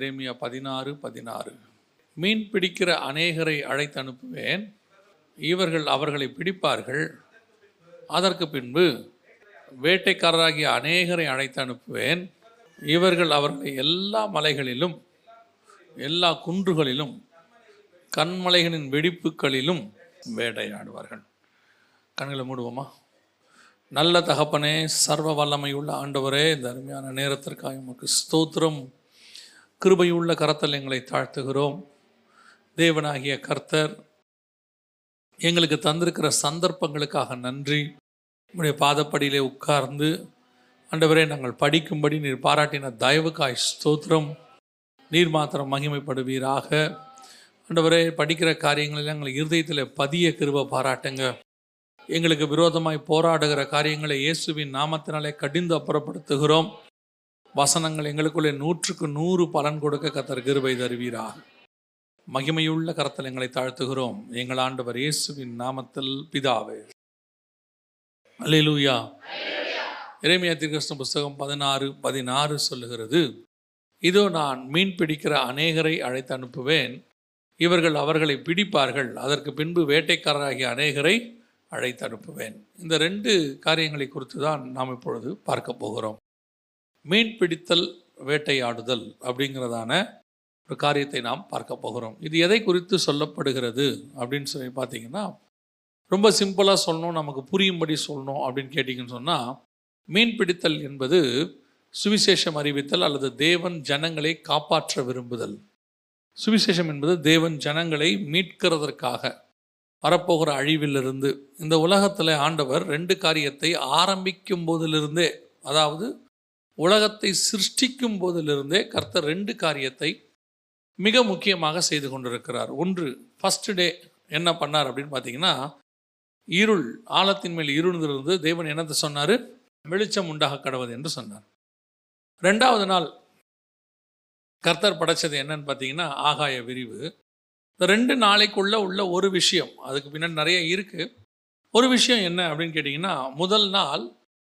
எரேமியா பதினாறு பதினாறு. மீன் பிடிக்கிற அநேகரை அழைத்து அனுப்புவேன். இவர்கள் அவர்களை பிடிப்பார்கள். அதற்கு பின்பு வேட்டைக்காரராகிய அநேகரை அழைத்து அனுப்புவேன். இவர்கள் அவர்களை எல்லா மலைகளிலும் எல்லா குன்றுகளிலும் கண்மலைகளின் வெடிப்புகளிலும் வேட்டையாடுவார்கள். கண்களை மூடுவோமா? நல்ல தகப்பனே சர்வ வல்லமையுள்ள ஆண்டவரே இந்த அருமையான நேரத்திற்காக உமக்கு ஸ்தோத்திரம். கிருபையுள்ள கரத்தில் எங்களை தாழ்த்துகிறோம். தேவனாகிய கர்த்தர் எங்களுக்கு தந்திருக்கிற சந்தர்ப்பங்களுக்காக நன்றி. உடைய பாதப்படியிலே உட்கார்ந்து அண்டவரே நாங்கள் படிக்கும்படி நீர் பாராட்டின தயவுக்காய் ஸ்தோத்திரம். நீர் மாத்திரம் மகிமைப்படுவீராக. அண்டவரே படிக்கிற காரியங்களில் எங்கள் இருதயத்தில் பதிய கிருப பாராட்டுங்க. எங்களுக்கு விரோதமாய் போராடுகிற காரியங்களை இயேசுவின் நாமத்தினாலே கடிந்து அப்புறப்படுத்துகிறோம். வசனங்கள் எங்களுக்குள்ளே நூற்றுக்கு நூறு பலன் கொடுக்க கத்தர் கிருபை தருவீராக மகிமையுள்ள கரத்தில் எங்களை தாழ்த்துகிறோம். எங்கள் ஆண்டவர் இயேசுவின் நாமத்தில் பிதாவே. அல்லேலூயா. இறைமையா திருகிருஷ்ண புஸ்தகம் பதினாறு பதினாறு சொல்லுகிறது. இதோ நான் மீன் பிடிக்கிற அநேகரை அழைத்து அனுப்புவேன். இவர்கள் அவர்களை பிடிப்பார்கள். அதற்கு பின்பு வேட்டைக்காரராகிய அநேகரை அழைத்து அனுப்புவேன். இந்த ரெண்டு காரியங்களை குறித்து தான் நாம் இப்பொழுது பார்க்க போகிறோம். மீன் பிடித்தல் வேட்டையாடுதல் அப்படிங்கிறதான ஒரு காரியத்தை நாம் பார்க்க போகிறோம். இது எதை குறித்து சொல்லப்படுகிறது அப்படின்னு சொல்லி பார்த்தீங்கன்னா ரொம்ப சிம்பிளாக சொல்லணும் நமக்கு புரியும்படி சொல்லணும் அப்படின்னு கேட்டிங்கன்னு சொன்னால் மீன் பிடித்தல் என்பது சுவிசேஷம் அறிவித்தல் அல்லது தேவன் ஜனங்களை காப்பாற்ற விரும்புதல். சுவிசேஷம் என்பது தேவன் ஜனங்களை மீட்கிறதற்காக வரப்போகிற அழிவிலிருந்து இந்த உலகத்தில் ஆண்டவர் ரெண்டு காரியத்தை ஆரம்பிக்கும் போதிலிருந்தே அதாவது உலகத்தை சிருஷ்டிக்கும் போதிலிருந்தே கர்த்தர் ரெண்டு காரியத்தை மிக முக்கியமாக செய்து கொண்டிருக்கிறார். ஒன்று ஃபஸ்ட்டு டே என்ன பண்ணார் அப்படின்னு பார்த்தீங்கன்னா இருள் ஆழத்தின் மேல் இருந்திருந்து தேவன் என்னத்தை சொன்னார்? வெளிச்சம் உண்டாக கடவுது என்று சொன்னார். ரெண்டாவது நாள் கர்த்தர் படைச்சது என்னன்னு பார்த்தீங்கன்னா ஆகாய விரிவு. இந்த ரெண்டு நாளைக்குள்ளே உள்ள ஒரு விஷயம் அதுக்கு பின்னாடி நிறைய இருக்குது ஒரு விஷயம் என்ன அப்படின்னு கேட்டிங்கன்னா முதல் நாள்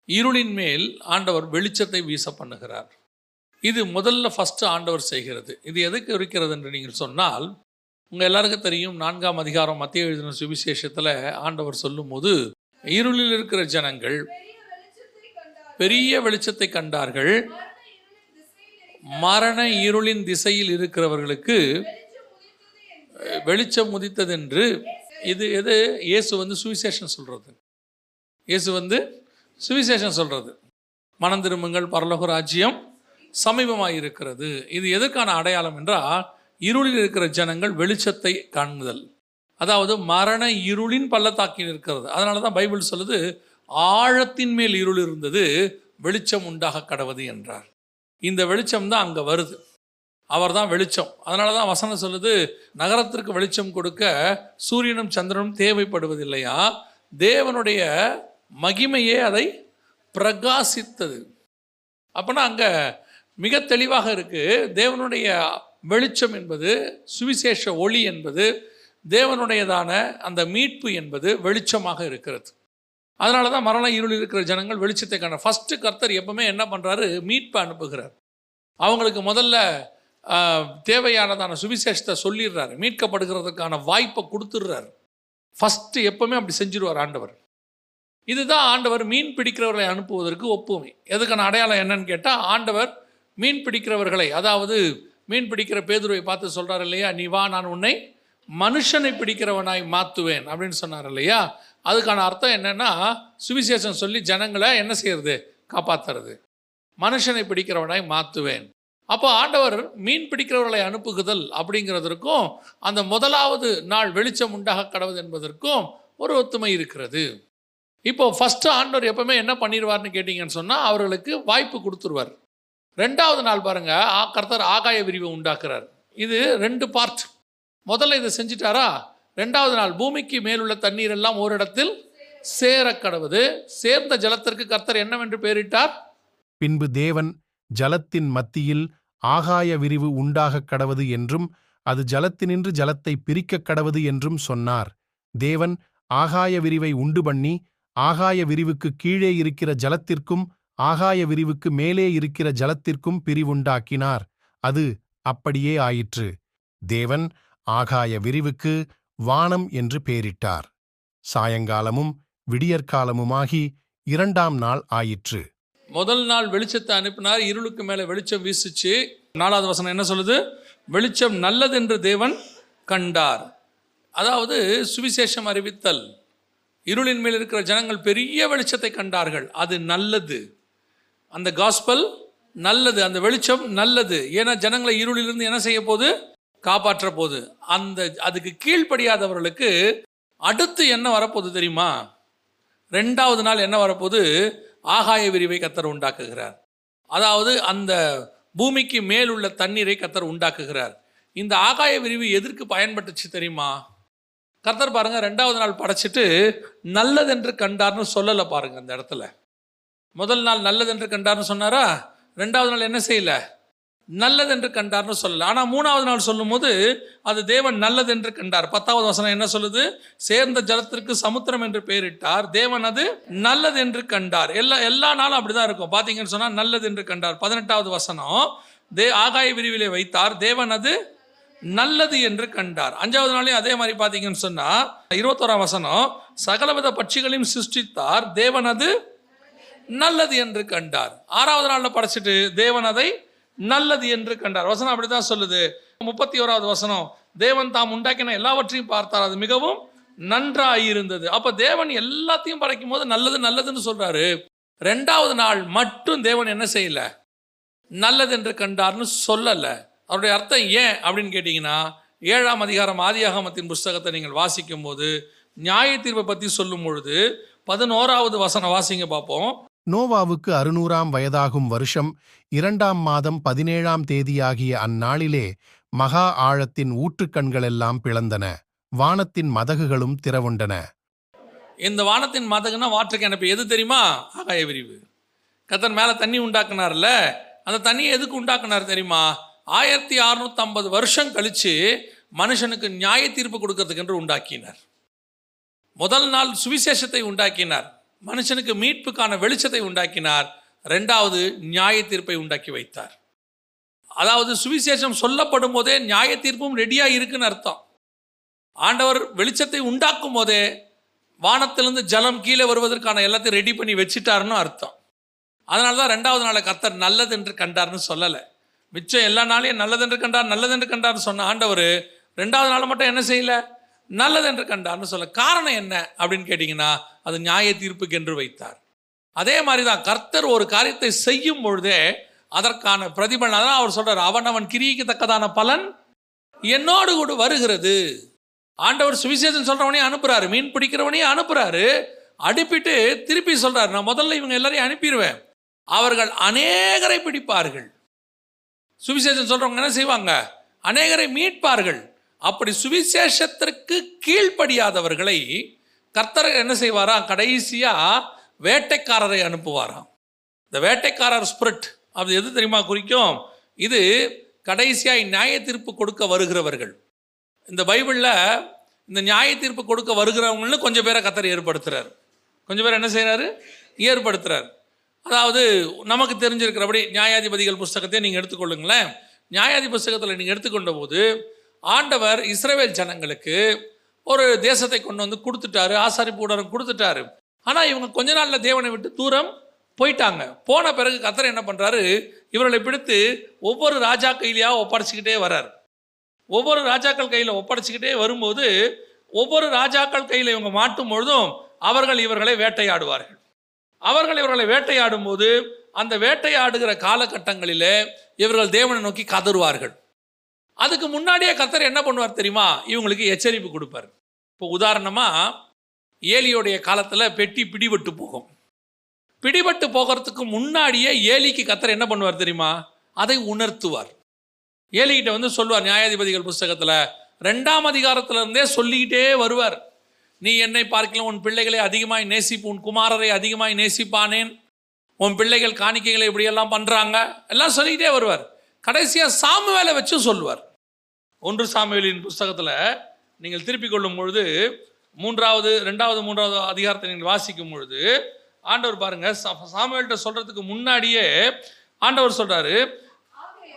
இருளின் மேல் ஆண்டவர் வெளிச்சத்தை வீச பண்ணுகிறார் இது முதல்ல ஃபஸ்ட்டு ஆண்டவர் செய்கிறது. இது எதுக்கு இருக்கிறது என்று நீங்கள் சொன்னால் உங்கள் எல்லாருக்கும் தெரியும் நான்காம் அதிகாரம் மத்திய எழுதின சுவிசேஷத்தில் ஆண்டவர் சொல்லும்போது இருளில் இருக்கிற ஜனங்கள் பெரிய வெளிச்சத்தை கண்டார்கள். மரண இருளின் திசையில் இருக்கிறவர்களுக்கு வெளிச்சம் உதித்ததென்று இது எது? இயேசு வந்து சுவிசேஷம் சொல்கிறது இயேசு வந்து சுவிசேஷம் சொல்கிறது மனம் திரும்புங்கள் பரலோக ராஜ்யம் சமீபமாக இருக்கிறது. இது எதற்கான அடையாளம் என்றால் இருளில் இருக்கிற ஜனங்கள் வெளிச்சத்தை காண்முதல் அதாவது மரண இருளின் பள்ளத்தாக்கில் இருக்கிறது. அதனால தான் பைபிள் சொல்லுது ஆழத்தின் மேல் இருள் இருந்தது வெளிச்சம் உண்டாக கடவுது என்றார். இந்த வெளிச்சம் தான் அங்கே வருது. அவர் தான் வெளிச்சம். அதனால தான் வசனம் சொல்லுது நகரத்திற்கு வெளிச்சம் கொடுக்க சூரியனும் சந்திரனும் தேவைப்படுவதில்லையா? தேவனுடைய மகிமையே அதை பிரகாசித்தது. அப்போனா அங்கே மிக தெளிவாக இருக்குது தேவனுடைய வெளிச்சம் என்பது சுவிசேஷ ஒளி என்பது தேவனுடையதான அந்த மீட்பு என்பது வெளிச்சமாக இருக்கிறது. அதனால தான் மரண இருள் இருக்கிற ஜனங்கள் வெளிச்சத்தை காண ஃபஸ்ட்டு கர்த்தர் எப்பவுமே என்ன பண்ணுறாரு மீட்பை அனுப்புகிறார். அவங்களுக்கு முதல்ல தேவையானதான சுவிசேஷத்தை சொல்லிடுறாரு. மீட்கப்படுகிறதுக்கான வாய்ப்பை கொடுத்துடுறாரு. ஃபஸ்ட்டு எப்பவுமே அப்படி செஞ்சிருவார் ஆண்டவர். இதுதான் ஆண்டவர் மீன் பிடிக்கிறவர்களை அனுப்புவதற்கு ஒப்புமை. எதுக்கான அடையாளம் என்னன்னு கேட்டால் ஆண்டவர் மீன் பிடிக்கிறவர்களை அதாவது மீன் பிடிக்கிற பேதுருவை பார்த்து சொல்கிறார் இல்லையா நீ வா நான் உன்னை மனுஷனை பிடிக்கிறவனாய் மாற்றுவேன் அப்படின்னு சொன்னார் இல்லையா. அதுக்கான அர்த்தம் என்னென்னா சுவிசேஷம் சொல்லி ஜனங்களை என்ன செய்யறது? காப்பாற்றுறது மனுஷனை பிடிக்கிறவனாய் மாற்றுவேன் அப்போ ஆண்டவர் மீன் பிடிக்கிறவர்களை அனுப்புகுதல் அப்படிங்கிறதற்கும் அந்த முதலாவது நாள் வெளிச்சம் உண்டாக கடவுது என்பதற்கும் ஒரு ஒத்துமை இருக்கிறது. இப்போ ஃபஸ்ட்டு ஆண்டவர் எப்பவுமே என்ன பண்ணிடுவார்னு கேட்டிங்கன்னு சொன்னால் அவர்களுக்கு வாய்ப்பு கொடுத்துருவார். ரெண்டாவது நாள் பாருங்க ஆ- கர்த்தர் ஆகாய விரிவை உண்டாக்குறார். இது ரெண்டு பார்ட் முதல்ல இதை செஞ்சிட்டாரா? ரெண்டாவது நாள் பூமிக்கு மேலுள்ள தண்ணீர் எல்லாம் ஓரிடத்தில் சேர கடவுது சேர்ந்த ஜலத்திற்கு கர்த்தர் என்னவென்று பெயரிட்டார்? பின்பு தேவன் ஜலத்தின் மத்தியில் ஆகாய விரிவு உண்டாகக் கடவது என்றும் அது ஜலத்தினின்று ஜலத்தை பிரிக்கக் கடவது என்றும் சொன்னார். தேவன் ஆகாய விரிவை உண்டு பண்ணி ஆகாய விரிவுக்கு கீழே இருக்கிற ஜலத்திற்கும் ஆகாய விரிவுக்கு மேலே இருக்கிற ஜலத்திற்கும் பிரிவுண்டாக்கினார். அது அப்படியே ஆயிற்று. தேவன் ஆகாய விரிவுக்கு வானம் என்று பெயரிட்டார் சாயங்காலமும் விடியற்காலமுமாகி இரண்டாம் நாள் ஆயிற்று. முதல் நாள் வெளிச்சத்தை அனுப்பினார். இருளுக்கு மேலே வெளிச்சம் வீசிச்சு நாலாவது வசனம் என்ன சொல்லுது? வெளிச்சம் நல்லதென்று தேவன் கண்டார். அதாவது சுவிசேஷம் அறிவித்தல். இருளின் மேல் இருக்கிற ஜனங்கள் பெரிய வெளிச்சத்தை கண்டார்கள். அது நல்லது. அந்த காஸ்பல் நல்லது. அந்த வெளிச்சம் நல்லது. ஏன்னா ஜனங்களை இருளிலிருந்து என்ன செய்ய போது காப்பாற்ற போது அந்த அதுக்கு கீழ்ப்படியாதவர்களுக்கு அடுத்து என்ன வரப்போகுது தெரியுமா? ரெண்டாவது நாள் என்ன வரப்போது ஆகாய விரிவை கத்தர் உண்டாக்குகிறார். அதாவது அந்த பூமிக்கு மேல் உள்ள தண்ணீரை கத்தர் உண்டாக்குகிறார். இந்த ஆகாய விரிவு எதற்கு பயன்பட்டுச்சு தெரியுமா? கர்த்தர் பாருங்க ரெண்டாவது நாள் படைச்சிட்டு நல்லதென்று கண்டார்னு சொல்லலை பாருங்க அந்த இடத்துல. முதல் நாள் நல்லதென்று கண்டார்னு சொன்னாரா? ரெண்டாவது நாள் என்ன செய்யல? நல்லதென்று கண்டார்னு சொல்லல. ஆனால் மூணாவது நாள் சொல்லும்போது அது தேவன் நல்லதென்று கண்டார். பத்தாவது வசனம் என்ன சொல்லுது? சேர்ந்த ஜலத்திற்கு சமுத்திரம் என்று பெயரிட்டார். தேவன் அது நல்லது என்று கண்டார். எல்லா எல்லா நாளும் அப்படிதான் இருக்கும். பார்த்தீங்கன்னு சொன்னால் நல்லது என்று கண்டார். பதினெட்டாவது வசனம் தே ஆகாய விரிவிலே வைத்தார். தேவன் அது நல்லது என்று கண்டார். அஞ்சாவது நாளையும் அதே மாதிரி பார்த்தீங்கன்னு சொன்னால் இருபத்தோராம் வசனம் சகலவித பட்சிகளையும் சிருஷ்டித்தார் தேவன் அது நல்லது என்று கண்டார். ஆறாவது நாளில் படைச்சிட்டு தேவன் அதை நல்லது என்று கண்டார். வசனம் அப்படிதான் சொல்லுது. முப்பத்தி ஓராவது வசனம் தேவன் தாம் உண்டாக்கின எல்லாவற்றையும் பார்த்தார். அது மிகவும் நன்றாயிருந்தது. அப்போ தேவன் எல்லாத்தையும் படைக்கும் போது நல்லது நல்லதுன்னு சொல்கிறாரு ரெண்டாவது நாள் மட்டும் தேவன் என்ன செய்யலை? நல்லது என்று கண்டார்னு சொல்லலை. அவருடைய அர்த்தம் ஏன் அப்படின்னு கேட்டிங்கன்னா ஏழாம் அதிகாரம் ஆதியாகமத்தின் புஸ்தகத்தை நீங்கள் வாசிக்கும் போது நியாய தீர்ப்பை பற்றி சொல்லும் பொழுது பதினோராவது வசனம் வாசிங்க பார்ப்போம். நோவாவுக்கு அறுநூறாம் வயதாகும் வருஷம் இரண்டாம் மாதம் பதினேழாம் தேதியாகிய அந்நாளிலே மகா ஆழத்தின் ஊற்றுக்கண்களெல்லாம் பிளந்தன. வானத்தின் மதகுகளும் திறவுண்டன. இந்த வானத்தின் மதகுனா வாட்டர் கேனப்பி எது தெரியுமா? ஆகாய விரிவு. கத்தன் மேலே தண்ணி உண்டாக்குனார்ல அந்த தண்ணியை எதுக்கு உண்டாக்குனார் தெரியுமா? ஆயிரத்தி அறுநூத்தி வருஷம் கழித்து மனுஷனுக்கு நியாய தீர்ப்பு கொடுக்கறதுக்கென்று உண்டாக்கினார். முதல் நாள் சுவிசேஷத்தை உண்டாக்கினார். மனுஷனுக்கு மீட்புக்கான வெளிச்சத்தை உண்டாக்கினார். ரெண்டாவது நியாய தீர்ப்பை உண்டாக்கி வைத்தார். அதாவது சுவிசேஷம் சொல்லப்படும் போதே நியாய தீர்ப்பும் ரெடியாக இருக்குன்னு அர்த்தம். ஆண்டவர் வெளிச்சத்தை உண்டாக்கும் போதே வானத்திலிருந்து ஜலம் கீழே வருவதற்கான எல்லாத்தையும் ரெடி பண்ணி வச்சிட்டாருன்னு அர்த்தம். அதனால தான் ரெண்டாவது நாளை கத்தர் நல்லது என்று கண்டார்னு சொல்லலை. மிச்சம் எல்லா நாளையும் நல்லதென்று கண்டார் நல்லதென்று கண்டார் சொன்ன ஆண்டவர் ரெண்டாவது நாள் மட்டும் என்ன செய்யல? நல்லதென்று கண்டார்னு சொல்ல. காரணம் என்ன அப்படின்னு கேட்டிங்கன்னா அது நியாய தீர்ப்புக்கு என்று வைத்தார். அதே மாதிரி தான் கர்த்தர் ஒரு காரியத்தை செய்யும் பொழுதே அதற்கான பிரதிபலன் அதான் அவர் சொல்றார் அவன் அவன் கிரிக்கு தக்கதான பலன் என்னோடு கூட வருகிறது. ஆண்டவர் சுவிசேஷம் சொல்றவனையும் அனுப்புறாரு மீன் பிடிக்கிறவனையும் அனுப்புறாரு அனுப்பிட்டு திருப்பி சொல்றாரு நான் முதல்ல இவங்க எல்லாரையும் அனுப்பிடுவேன் அவர்கள் அநேகரை பிடிப்பார்கள். சுவிசேஷம் சொல்கிறவங்க என்ன செய்வாங்க? அநேகரை மீட்பார்கள். அப்படி சுவிசேஷத்திற்கு கீழ்ப்படியாதவர்களை கர்த்தர் என்ன செய்வாரா? கடைசியாக வேட்டைக்காரரை அனுப்புவாராம் இந்த வேட்டைக்காரர் ஸ்பிரிட் அது எது தெரியுமா குறிக்கும்? இது கடைசியாய் நியாய தீர்ப்பு கொடுக்க வருகிறவர்கள். இந்த பைபிளில் இந்த நியாய தீர்ப்பு கொடுக்க வருகிறவங்கன்னு கொஞ்சம் பேரை கத்தர் ஏற்படுத்துகிறார் கொஞ்சம் பேர் என்ன செய்கிறாரு ஏற்படுத்துகிறார் அதாவது நமக்கு தெரிஞ்சிருக்கிறபடி நியாயாதிபதிகள் புஸ்தகத்தை நீங்கள் எடுத்துக்கொள்ளுங்களேன். நியாயாதி புஸ்தகத்தில் நீங்கள் எடுத்துக்கொண்ட போது ஆண்டவர் இஸ்ரேவேல் ஜனங்களுக்கு ஒரு தேசத்தை கொண்டு வந்து கொடுத்துட்டாரு ஆசாரிப்பு ஊடகம் கொடுத்துட்டாரு. ஆனால் இவங்க கொஞ்ச நாளில் தேவனை விட்டு தூரம் போயிட்டாங்க. போன பிறகு கத்தர் என்ன பண்ணுறாரு இவர்களை பிடித்து ஒவ்வொரு ராஜா கையிலையாக ஒப்படைச்சிக்கிட்டே வர்றார். ஒவ்வொரு ராஜாக்கள் கையில் ஒப்படைச்சிக்கிட்டே வரும்போது ஒவ்வொரு ராஜாக்கள் கையில் இவங்க மாட்டும் பொழுதும் அவர்கள் இவர்களை வேட்டையாடுவார்கள். அவர்கள் இவர்களை வேட்டையாடும் போது அந்த வேட்டையாடுகிற காலகட்டங்களிலே இவர்கள் தேவனை நோக்கி கதறுவார்கள். அதுக்கு முன்னாடியே கத்தர் என்ன பண்ணுவார் தெரியுமா? இவங்களுக்கு எச்சரிப்பு கொடுப்பார். இப்போ உதாரணமாக ஏலியோடைய காலத்தில் பெட்டி பிடிபட்டு போகும். பிடிபட்டு போகிறதுக்கு முன்னாடியே ஏலிக்கு கத்தர் என்ன பண்ணுவார் தெரியுமா? அதை உணர்த்துவார். ஏலிகிட்ட வந்து சொல்லுவார் நியாயாதிபதிகள் புஸ்தகத்தில் ரெண்டாம் அதிகாரத்துல இருந்தே சொல்லிக்கிட்டே வருவார். நீ என்னை பார்க்கலாம் உன் பிள்ளைகளை அதிகமாய் நேசிப்பு உன் குமாரரை அதிகமாய் நேசிப்பானேன். உன் பிள்ளைகள் காணிக்கைகளை இப்படியெல்லாம் பண்ணுறாங்க எல்லாம் சொல்லிக்கிட்டே வருவார். கடைசியாக சாமுவேலை வச்சு சொல்லுவார். ஒன்று சாமுவேலின் புஸ்தகத்தில் நீங்கள் திருப்பிக் கொள்ளும் பொழுது மூன்றாவது ரெண்டாவது மூன்றாவது அதிகாரத்தை நீங்கள் வாசிக்கும் பொழுது ஆண்டவர் பாருங்க சா- சாமுவேல்கிட்ட சொல்றதுக்கு முன்னாடியே ஆண்டவர் சொல்றாரு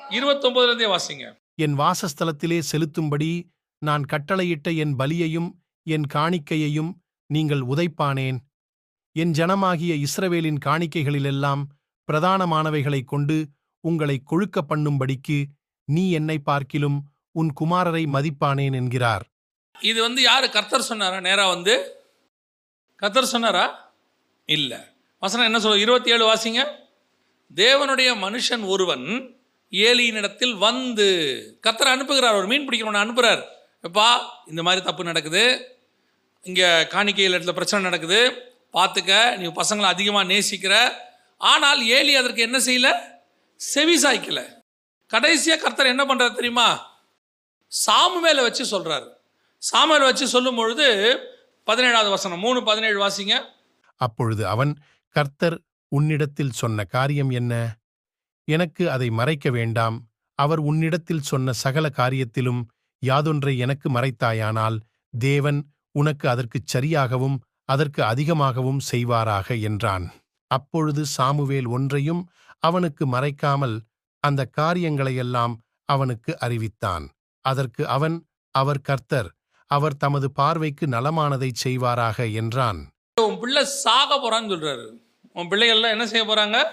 இருபத்தொன்பதுலேருந்தே வாசிங்க. என் வாசஸ்தலத்திலே செலுத்தும்படி நான் கட்டளையிட்ட என் பலியையும் என் காணிக்கையையும் நீங்கள் உதைப்பானேன். என் ஜனமாகிய இஸ்ரவேலின் காணிக்கைகளிலெல்லாம் பிரதானமானவைகளைக் கொண்டு உங்களை கொழுக்க பண்ணும்படிக்கு நீ என்னை பார்க்கிலும் உன் குமாரரை மதிப்பானேன் என்கிறார். இது வந்து யாரு? கர்த்தர் சொன்னாரா? நேரா வந்து? கர்த்தர் சொன்னாரா? இல்லை. வசனம் என்ன சொல்ல இருபத்தி ஏழு வாசிங்க. தேவனுடைய மனுஷன் ஒருவன் ஏலியினிடத்தில் வந்து கர்த்தர் அனுப்புகிறார். ஒரு மீன் பிடிக்கிறவனை அனுப்புகிறார் எப்பா இந்த மாதிரி தப்பு நடக்குது. இங்கே காணிக்கையில் இடத்துல பிரச்சனை நடக்குது. பார்த்துக்க நீ பசங்களை அதிகமாக நேசிக்கிற. ஆனால் ஏலி அதற்கு என்ன செய்யல? செவி சாய்க்கல. கடைசியாக கர்த்தர் என்ன பண்ணுறாரு தெரியுமா? சாமு மேலே வச்சு சொல்கிறாரு சாமுவேலை வச்சு சொல்லும் பொழுது பதினேழாவது வசனம் மூணு பதினேழு வாசிங்க. அப்பொழுது அவன் கர்த்தர் உன்னிடத்தில் சொன்ன காரியம் என்ன? எனக்கு அதை மறைக்க வேண்டாம். அவர் உன்னிடத்தில் சொன்ன சகல காரியத்திலும் யாதொன்றை எனக்கு மறைத்தாயானால் தேவன் உனக்கு அதற்குச் சரியாகவும் அதற்கு அதிகமாகவும் செய்வாராக என்றான். அப்பொழுது சாமுவேல் ஒன்றையும் அவனுக்கு மறைக்காமல் அந்த காரியங்களையெல்லாம் அவனுக்கு அறிவித்தான். அதற்கு அவன் அவர் கர்த்தர் அவர் தமது பார்வைக்கு நலமானதைச் செய்வாராக என்றான். உன் பிள்ளை சாக போறான்னு சொல்றாரு. உன் பிள்ளைகள்லாம் என்ன செய்ய போறாங்க?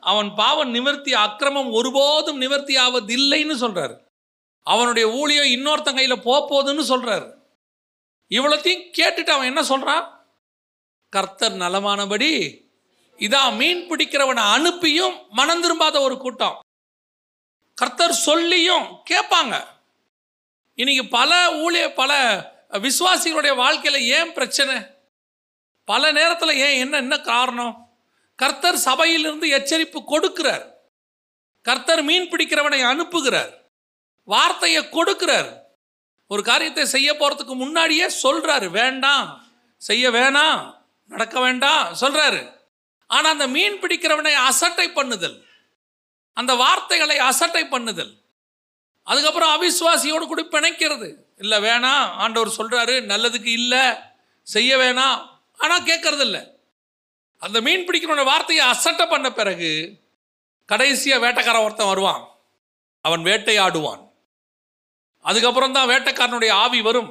அவன் பாவம் நிவர்த்தி அக்கிரமம் ஒருபோதும் நிவர்த்தி ஆவதில்லைன்னு சொல்றாரு. அவனுடைய ஊழியம் இன்னொருத்தன் கையில போகுதுன்னு சொல்றாரு. இவ்வளோத்தையும் கேட்டுட்டு அவன் என்ன சொல்கிறான் கர்த்தர் நலமானபடி இதான் மீன் பிடிக்கிறவனை அனுப்பியும் மனம் திரும்பாத ஒரு கூட்டம். கர்த்தர் சொல்லியும் கேட்பாங்க. இன்னைக்கு பல ஊழிய பல விசுவாசிகளுடைய வாழ்க்கையில் ஏன் பிரச்சனை? பல நேரத்தில் ஏன் என்ன என்ன காரணம்? கர்த்தர் சபையிலிருந்து எச்சரிப்பு கொடுக்கிறார். கர்த்தர் மீன் பிடிக்கிறவனை அனுப்புகிறார். வார்த்தையை கொடுக்கிறார். ஒரு காரியத்தை செய்ய போகிறதுக்கு முன்னாடியே சொல்கிறாரு வேண்டாம் செய்ய வேணாம் நடக்க வேண்டாம் சொல்கிறாரு ஆனால் அந்த மீன் பிடிக்கிறவனை அசட்டை பண்ணுதல் அந்த வார்த்தைகளை அசட்டை பண்ணுதல் அதுக்கப்புறம் அவிஸ்வாசியோடு கூட பிணைக்கிறது. இல்லை வேணாம் ஆண்டவர் சொல்கிறாரு நல்லதுக்கு இல்லை செய்ய வேணாம் ஆனால் கேட்கறது இல்லை அந்த மீன் பிடிக்கிறவன வார்த்தையை அசட்டை பண்ண பிறகு கடைசியாக வேட்டைக்கார ஒருத்தன் வருவான். அவன் வேட்டையாடுவான். அதுக்கப்புறம் தான் வேட்டைக்காரனுடைய ஆவி வரும்.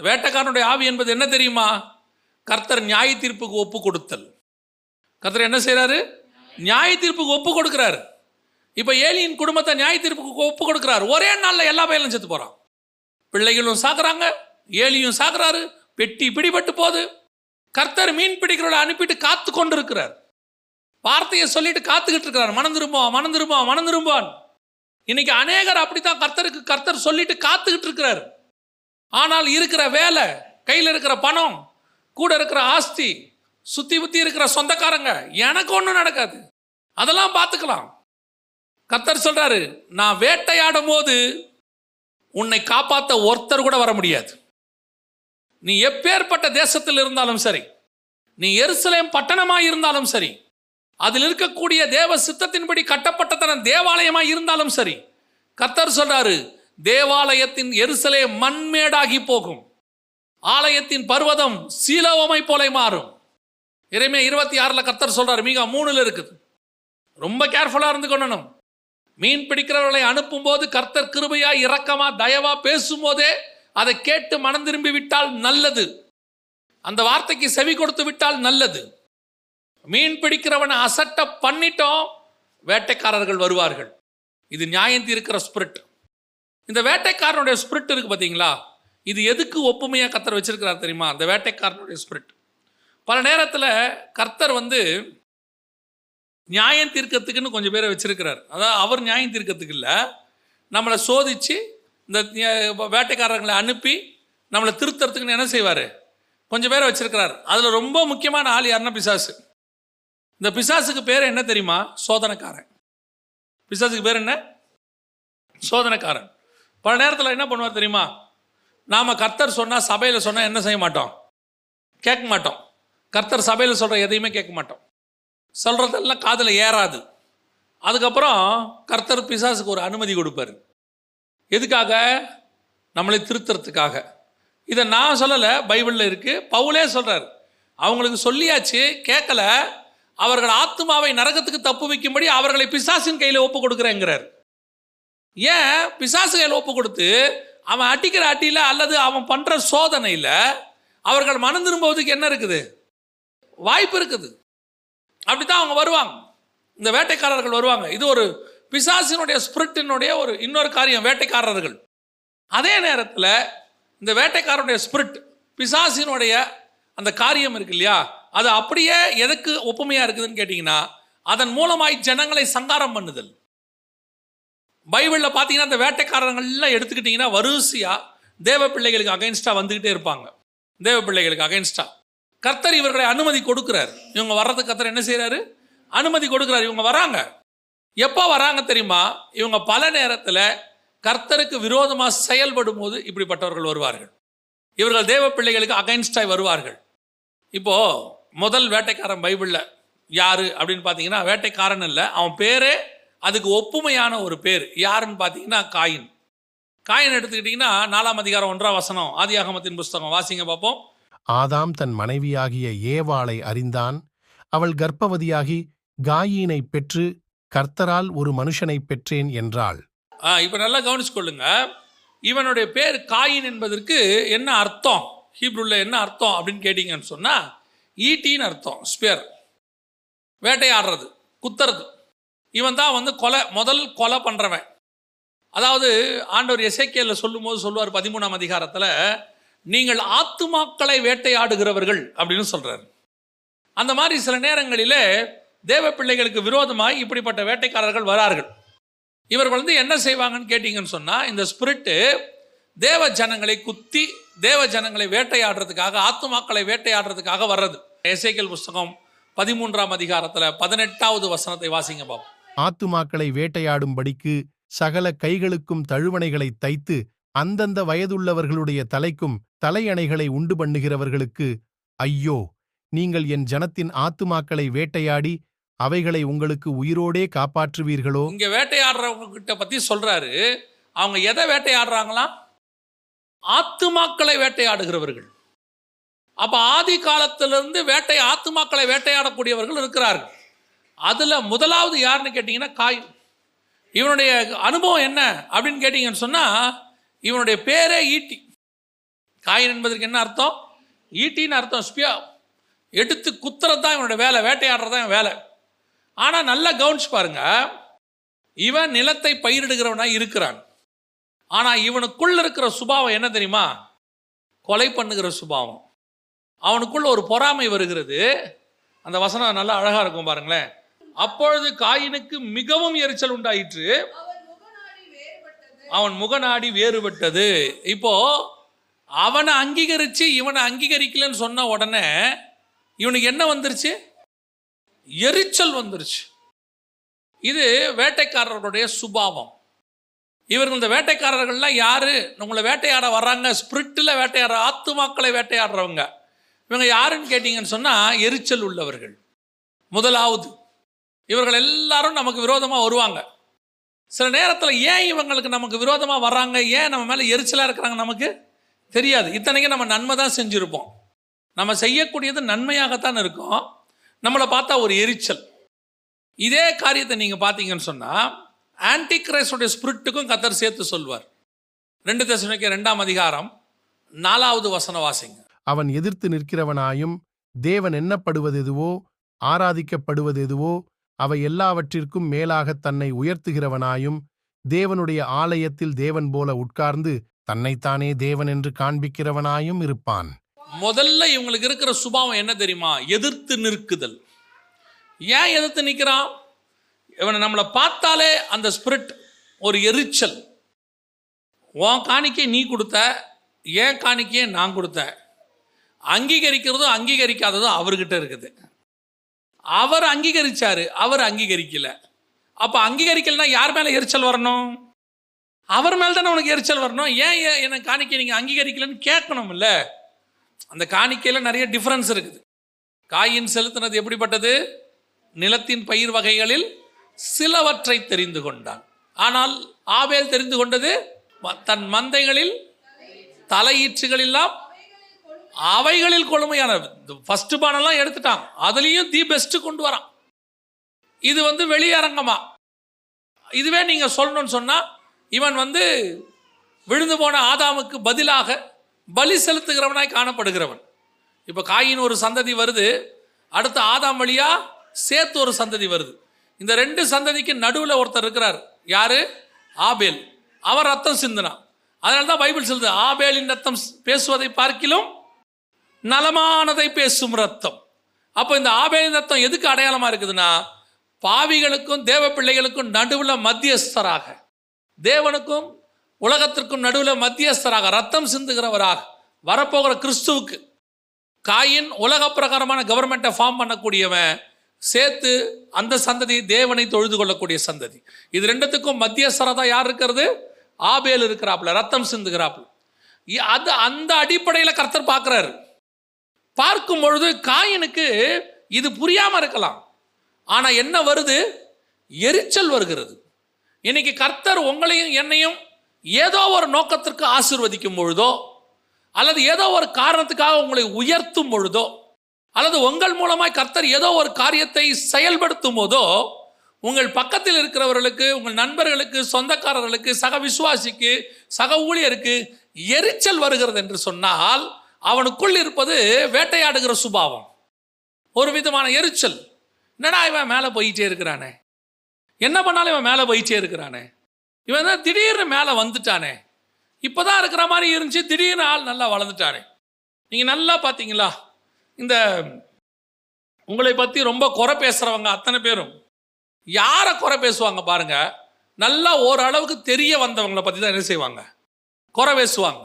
வேட்டைக்காரனுடைய ஆவி என்பது என்ன தெரியுமா? கர்த்தர் நியாய தீர்ப்புக்கு ஒப்பு கொடுத்தல் கர்த்தர் என்ன செய்கிறாரு நியாய தீர்ப்புக்கு ஒப்பு கொடுக்கிறாரு இப்போ ஏலியின் குடும்பத்தை நியாய தீர்ப்புக்கு ஒப்பு கொடுக்குறாரு ஒரே நாளில் எல்லா பயிலும் செத்து போகிறான் பிள்ளைகளும் சாக்குறாங்க ஏலியும் சாக்குறாரு பெட்டி பிடிபட்டு போகுது. கர்த்தர் மீன் பிடிக்கிறவளை அனுப்பிட்டு காத்து கொண்டு இருக்கிறார் வார்த்தையை சொல்லிட்டு காத்துக்கிட்டு இருக்கிறார். மனம் திரும்புவான் மனம் திரும்புவான் மனம் திரும்புவான். இன்னைக்கு அநேகர் அப்படித்தான் கர்த்தருக்கு கர்த்தர் சொல்லிட்டு காத்துக்கிட்டு இருக்கிறார். ஆனால் இருக்கிற வேலை கையில் இருக்கிற பணம் கூட இருக்கிற ஆஸ்தி சுத்தி புத்தி இருக்கிற சொந்தக்காரங்க எனக்கு ஒன்றும் நடக்காது. அதெல்லாம் பார்த்துக்கலாம். கர்த்தர் சொல்றாரு நான் வேட்டையாடும் போது உன்னை காப்பாற்ற ஒருத்தர் கூட வர முடியாது. நீ எப்பேற்பட்ட தேசத்தில் இருந்தாலும் சரி நீ எருசலேம் பட்டணமாக இருந்தாலும் சரி அதில் இருக்கக்கூடிய தேவ சித்தத்தின்படி கட்டப்பட்ட தன தேவாலயமாக இருந்தாலும் சரி கர்த்தர் சொல்றாரு தேவாலயத்தின் எருசலே மண்மேடாகி போகும். ஆலயத்தின் பர்வதம் சீலோவமை போல மாறும். இறைமே இருபத்தி ஆறில் கத்தர் சொல்றாரு மிக மூணுல இருக்குது. ரொம்ப கேர்ஃபுல்லாக இருந்து கொள்ளணும். மீன் பிடிக்கிறவர்களை அனுப்பும்போது கர்த்தர் கிருபையா இரக்கமா தயவா பேசும்போதே அதை கேட்டு மனம் திரும்பி விட்டால் நல்லது. அந்த வார்த்தைக்கு செவி கொடுத்து விட்டால் நல்லது. மீன் பிடிக்கிறவனை அசட்ட பண்ணிட்டோம். வேட்டைக்காரர்கள் வருவார்கள். இது நியாயம் தீர்க்கிற ஸ்பிரிட் இந்த வேட்டைக்காரனுடைய ஸ்பிரிட் இருக்கு பார்த்தீங்களா இது எதுக்கு ஒப்புமையாக கர்த்தர் வச்சிருக்கிறார் தெரியுமா? அந்த வேட்டைக்காரனுடைய ஸ்பிரிட் பல நேரத்தில் கர்த்தர் வந்து நியாயம் தீர்க்கறதுக்குன்னு கொஞ்சம் பேரை வச்சிருக்கிறார். அதாவது அவர் நியாயம் தீர்க்கத்துக்கு இல்லை. நம்மளை சோதிச்சு இந்த வேட்டைக்காரர்களை அனுப்பி நம்மளை திருத்தறதுக்குன்னு என்ன செய்வார்? கொஞ்சம் பேரை வச்சிருக்கிறார். அதில் ரொம்ப முக்கியமான ஆள் யாருன்னா பிசாசு. இந்த பிசாசுக்கு பேர் என்ன தெரியுமா? சோதனைக்காரன். பிசாசுக்கு பேர் என்ன? சோதனைக்காரன். பல நேரத்தில் என்ன பண்ணுவார் தெரியுமா? நாம் கர்த்தர் சொன்னால் சபையில் சொன்னால் என்ன செய்ய மாட்டோம்? கேட்க மாட்டோம். கர்த்தர் சபையில் சொல்கிற எதையுமே கேட்க மாட்டோம். சொல்கிறதெல்லாம் காதில் ஏறாது. அதுக்கப்புறம் கர்த்தர் பிசாசுக்கு ஒரு அனுமதி கொடுப்பார். எதுக்காக? நம்மளை திருத்துறதுக்காக. இதை நான் சொல்லலை பைபிளில் இருக்குது பவுலே சொல்கிறார் அவங்களுக்கு சொல்லியாச்சு கேட்கல. அவர்கள் ஆத்மாவை நரகத்துக்கு தப்பு வைக்கும்படி அவர்களை பிசாசின் கையில் ஒப்பு கொடுக்குறேங்கிறார். ஏன்? பிசாசுகள் ஒப்பு கொடுத்து அவன் அடிக்கிற அட்டியில் அல்லது அவன் பண்ணுற சோதனையில் அவர்கள் மனம் திரும்புவதுக்கு என்ன இருக்குது? வாய்ப்பு இருக்குது. அப்படி தான் அவங்க வருவாங்க. இந்த வேட்டைக்காரர்கள் வருவாங்க. இது ஒரு பிசாசினுடைய ஸ்பிரிட்டினுடைய ஒரு இன்னொரு காரியம் வேட்டைக்காரர்கள். அதே நேரத்தில் இந்த வேட்டைக்காரனுடைய ஸ்பிரிட் பிசாசினுடைய அந்த காரியம் இருக்கு இல்லையா? அது அப்படியே எதுக்கு ஒப்புமையாக இருக்குதுன்னு கேட்டிங்கன்னா அதன் மூலமாய் ஜனங்களை சங்காரம் பண்ணுதல். பைபிளில் பார்த்தீங்கன்னா அந்த வேட்டைக்காரங்கள்லாம் எடுத்துக்கிட்டிங்கன்னா வரிசையாக தேவ பிள்ளைகளுக்கு அகைன்ஸ்டாக வந்துக்கிட்டே இருப்பாங்க. தேவ பிள்ளைகளுக்கு அகைன்ஸ்டாக கர்த்தர் இவர்களை அனுமதி கொடுக்குறார். இவங்க வர்றதுக்கு கர்த்தர் என்ன செய்கிறாரு அனுமதி கொடுக்குறாரு. இவங்க வராங்க. எப்போ வராங்க தெரியுமா? இவங்க பல நேரத்தில் கர்த்தருக்கு விரோதமாக செயல்படும் போது இப்படிப்பட்டவர்கள் வருவார்கள். இவர்கள் தேவ பிள்ளைகளுக்கு அகைன்ஸ்டாய் வருவார்கள். இப்போது முதல் வேட்டைக்காரன் பைபிளில் யாரு அப்படின்னு பார்த்தீங்கன்னா வேட்டைக்காரன் இல்லை. அவன் பேரே அதுக்கு ஒப்புமையான ஒரு பேர். யாருன்னு பார்த்தீங்கன்னா காயின். காயின் எடுத்துக்கிட்டிங்கன்னா நாலாம் அதிகாரம் ஒன்றாம் வசனம் ஆதியாகமத்தின் புஸ்தகம். வாசிங்க பார்ப்போம். ஆதாம் தன் மனைவியாகிய ஏவாளை அறிந்தான். அவள் கர்ப்பவதியாகி காயீனை பெற்று கர்த்தரால் ஒரு மனுஷனைப் பெற்றேன் என்றாள். இப்போ நல்லா கவனிச்சு கொள்ளுங்க இவனுடைய பேர் காயின் என்பதற்கு என்ன அர்த்தம்? ஹீப்ரூல என்ன அர்த்தம் அப்படின்னு கேட்டிங்கன்னு சொன்னால் ஈட்டின்னு அர்த்தம் ஸ்பியர் வேட்டையாடுறது குத்துறது. இவன் தான் வந்து கொலை முதல் கொலை பண்ணுறவன் அதாவது ஆண்டவர் சொல்லும் சொல்லும்போது சொல்லுவார் பதிமூணாம் அதிகாரத்தில் நீங்கள் ஆத்துமாக்களை வேட்டையாடுகிறவர்கள் அப்படின்னு சொல்கிறார் அந்த மாதிரி சில நேரங்களிலே தேவ பிள்ளைகளுக்கு விரோதமாய் இப்படிப்பட்ட வேட்டைக்காரர்கள் வரார்கள். இவர்கள் வந்து என்ன செய்வாங்கன்னு கேட்டிங்கன்னு சொன்னால் இந்த ஸ்பிரிட்டு தேவ ஜனங்களை குத்தி தேவ ஜனங்களை வேட்டையாடுறதுக்காக ஆத்துமாக்களை வேட்டையாடுறதுக்காக வர்றது. எசேக்கியல் புஸ்தகம் பதிமூன்றாம் அதிகாரத்தில் பதினெட்டாவது வசனத்தை வாசிங்க பாப்போம். ஆத்துமாக்களை வேட்டையாடும்படிக்கு சகல கைகளுக்கும் தழுவணைகளை தைத்து அந்தந்த வயதுள்ளவர்களுடைய தலைக்கும் தலையணைகளை உண்டு பண்ணுகிறவர்களுக்கு ஐயோ நீங்கள் என் ஜனத்தின் ஆத்துமாக்களை வேட்டையாடி அவைகளை உங்களுக்கு உயிரோடே காப்பாற்றுவீர்களோ? இங்க வேட்டையாடுறவங்க கிட்ட பத்தி சொல்றாரு. அவங்க எதை வேட்டையாடுறாங்களாம்? ஆத்துமாக்களை வேட்டையாடுகிறவர்கள். அப்ப ஆதி காலத்திலிருந்து வேட்டை ஆத்துமாக்களை வேட்டையாடக்கூடியவர்கள் இருக்கிறார்கள். அதுல முதலாவது யாருன்னு கேட்டீங்கன்னா காயின் இவனுடைய அனுபவம் என்ன அப்படின்னு கேட்டீங்கன்னு சொன்னா இவனுடைய பேரே ஈட்டி. காயின் என்பதற்கு என்ன அர்த்தம்? ஈட்டின்னு அர்த்தம் ஸ்பியா. எடுத்து குத்துறது தான் இவனுடைய வேலை வேட்டையாடுறது தான் இவன் வேலை. ஆனால் நல்லா கவனிச்சு பாருங்க இவன் நிலத்தை பயிரிடுகிறவனா இருக்கிறான். ஆனால் இவனுக்குள்ள இருக்கிற சுபாவம் என்ன தெரியுமா? கொலை பண்ணுகிற சுபாவம். அவனுக்குள்ள ஒரு பொறாமை வருகிறது. அந்த வசனம் நல்லா அழகா இருக்கும் பாருங்களேன். அப்பொழுது காயினுக்கு மிகவும் எரிச்சல் உண்டாயிற்று. அவன் முகநாடி வேறுபட்டது. அவன் முகநாடி வேறுபட்டது இப்போ அவனை அங்கீகரித்து இவனை அங்கீகரிக்கலன்னு சொன்ன உடனே இவனுக்கு என்ன வந்துருச்சு? எரிச்சல் வந்துருச்சு. இது வேட்டைக்காரர்களுடைய சுபாவம். இவர்கள் இந்த வேட்டைக்காரர்கள்லாம் யாரு? உங்களை வேட்டையாட வர்றாங்க. ஸ்பிரிட்டில் வேட்டையாடுற ஆத்துமாக்களை வேட்டையாடுறவங்க. இவங்க யாருன்னு கேட்டிங்கன்னு சொன்னால் எரிச்சல் உள்ளவர்கள். முதலாவது இவர்கள் எல்லாரும் நமக்கு விரோதமாக வருவாங்க. சில நேரத்தில் ஏன் இவங்களுக்கு நமக்கு விரோதமாக வர்றாங்க? ஏன் நம்ம மேலே எரிச்சலாக இருக்கிறாங்க நமக்கு? தெரியாது. இத்தனைக்கும் நம்ம நன்மை தான் செஞ்சுருப்போம். நம்ம செய்யக்கூடியது நன்மையாகத்தான் இருக்கும். நம்மளை பார்த்தா ஒரு எரிச்சல். இதே காரியத்தை நீங்கள் பார்த்தீங்கன்னு சொன்னால் ஆன்டி கிரைஸ்டுடைய ஸ்பிரிட்டுக்கும் கத்தர் சேர்த்து சொல்வார். ரெண்டு தசமிக்க ரெண்டாம் அதிகாரம் நாலாவது வசன வாசிங்க. அவன் எதிர்த்து நிற்கிறவனாயும் தேவன் எண்ணப்படுவதெதுவோ ஆராதிக்கப்படுவதெதுவோ அவை எல்லாவற்றிற்கும் மேலாகத் தன்னை உயர்த்துகிறவனாயும் தேவனுடைய ஆலயத்தில் தேவன் போல உட்கார்ந்து தன்னைத்தானே தேவன் என்று காண்பிக்கிறவனாயும் இருப்பான். முதல்ல இவங்களுக்கு இருக்கிற சுபாவம் என்ன தெரியுமா? எதிர்த்து நிற்குதல். ஏன் எதிர்த்து நிற்கிறான்? இவனை நம்மளை பார்த்தாலே அந்த ஸ்பிரிட் ஒரு எரிச்சல். உன் காணிக்கை நீ கொடுத்த ஏன் காணிக்கையை நான் கொடுத்தேன் அங்கீகரிக்கிறதும் அங்கீகரிக்காததும் அவர்கிட்ட இருக்குது. அவர் அங்கீகரிச்சாரு அவர் அங்கீகரிக்கல. அப்போ அங்கீகரிக்கலைன்னா யார் மேலே எரிச்சல் வரணும்? அவர் மேலே தானே உனக்கு எரிச்சல் வரணும்? ஏன் ஏன் என்னை காணிக்கை நீங்கள் அங்கீகரிக்கலன்னு கேட்கணும்ல? அந்த காணிக்கையில் நிறைய டிஃப்ரென்ஸ் இருக்குது. காயின் செலுத்தினது எப்படிப்பட்டது? நிலத்தின் பயிர் வகைகளில் சிலவற்றை தெரிந்து கொண்டான். ஆனால் ஆபேல் தெரிந்து கொண்டது தன் மந்தைகளில் தலையீற்றுகள் எல்லாம் அவைகளில் கொழுமையான ஃபர்ஸ்ட் பானெல்லாம் எடுத்துட்டான். அதுலேயும் தி பெஸ்ட் கொண்டு வரான். இது வந்து வெளியரங்கமா? இதுவே நீங்கள் சொல்லணும்னு சொன்னால் இவன் வந்து விழுந்து போன ஆதாமுக்கு பதிலாக பலி செலுத்துகிறவனாய் காணப்படுகிறவன். இப்போ காயின் ஒரு சந்ததி வருது அடுத்து ஆதாம் வழியாக சேர்த்து ஒரு சந்ததி வருது. இந்த ரெண்டு சந்ததிக்கு நடுவில் ஒருத்தர் இருக்கிறார். யாரு? ஆபேல். அவர் ரத்தம் சிந்தினான் அதனால தான் பைபிள் சொல்லுது ஆபேலின் ரத்தம் பேசுவதை பார்க்கிலும் நலமானதை பேசும் ரத்தம். அப்போ இந்த ஆபேலின் ரத்தம் எதுக்கு அடையாளமாக இருக்குதுன்னா பாவிகளுக்கும் தேவ பிள்ளைகளுக்கும் நடுவில் மத்தியஸ்தராக. தேவனுக்கும் உலகத்திற்கும் நடுவில் மத்தியஸ்தராக ரத்தம் சிந்துகிறவராக வரப்போகிற கிறிஸ்துவுக்கு. காயின் உலக பிரகாரமான கவர்மெண்ட்டை ஃபார்ம் பண்ணக்கூடியவன் சேர்த்து அந்த சந்ததி தேவனை தொழுது கொள்ளக்கூடிய சந்ததி. இது ரெண்டுத்துக்கும் மத்தியஸ்தரதா யார் இருக்கிறது? ஆபேல் இருக்கிறாப்புல ரத்தம் சிந்துகிறாப்புல. அது அந்த அடிப்படையில் கர்த்தர் பார்க்குறாரு. பார்க்கும் பொழுது காயினுக்கு இது புரியாமல் இருக்கலாம். ஆனால் என்ன வருது? எரிச்சல் வருகிறது. இன்னைக்கு கர்த்தர் உங்களையும் என்னையும் ஏதோ ஒரு நோக்கத்திற்கு ஆசிர்வதிக்கும் பொழுதோ அல்லது ஏதோ ஒரு காரணத்துக்காக உங்களை உயர்த்தும் பொழுதோ அல்லது உங்கள் மூலமாய் கர்த்தர் ஏதோ ஒரு காரியத்தை செயல்படுத்தும் போதோ உங்கள் பக்கத்தில் இருக்கிறவர்களுக்கு உங்கள் நண்பர்களுக்கு சொந்தக்காரர்களுக்கு சக விசுவாசிக்கு சக ஊழியருக்கு எரிச்சல் வருகிறது என்று சொன்னால் அவனுக்குள் இருப்பது வேட்டையாடுகிற சுபாவம். ஒரு விதமான எரிச்சல். என்னடா இவன் மேலே போயிட்டே இருக்கிறானே? என்ன பண்ணாலும் இவன் மேலே போயிட்டே இருக்கிறானே? இவன் தான் திடீர்னு மேலே வந்துட்டானே? இப்போதான் இருக்கிற மாதிரி இருந்துச்சு திடீர்னு ஆள் நல்லா வளர்ந்துட்டானே? நீங்கள் நல்லா பார்த்தீங்களா இந்த உங்களை பற்றி ரொம்ப குறை பேசுகிறவங்க அத்தனை பேரும். யாரை குறை பேசுவாங்க பாருங்க. நல்லா ஓரளவுக்கு தெரிய வந்தவங்களை பற்றி தான் என்ன செய்வாங்க? குறை பேசுவாங்க.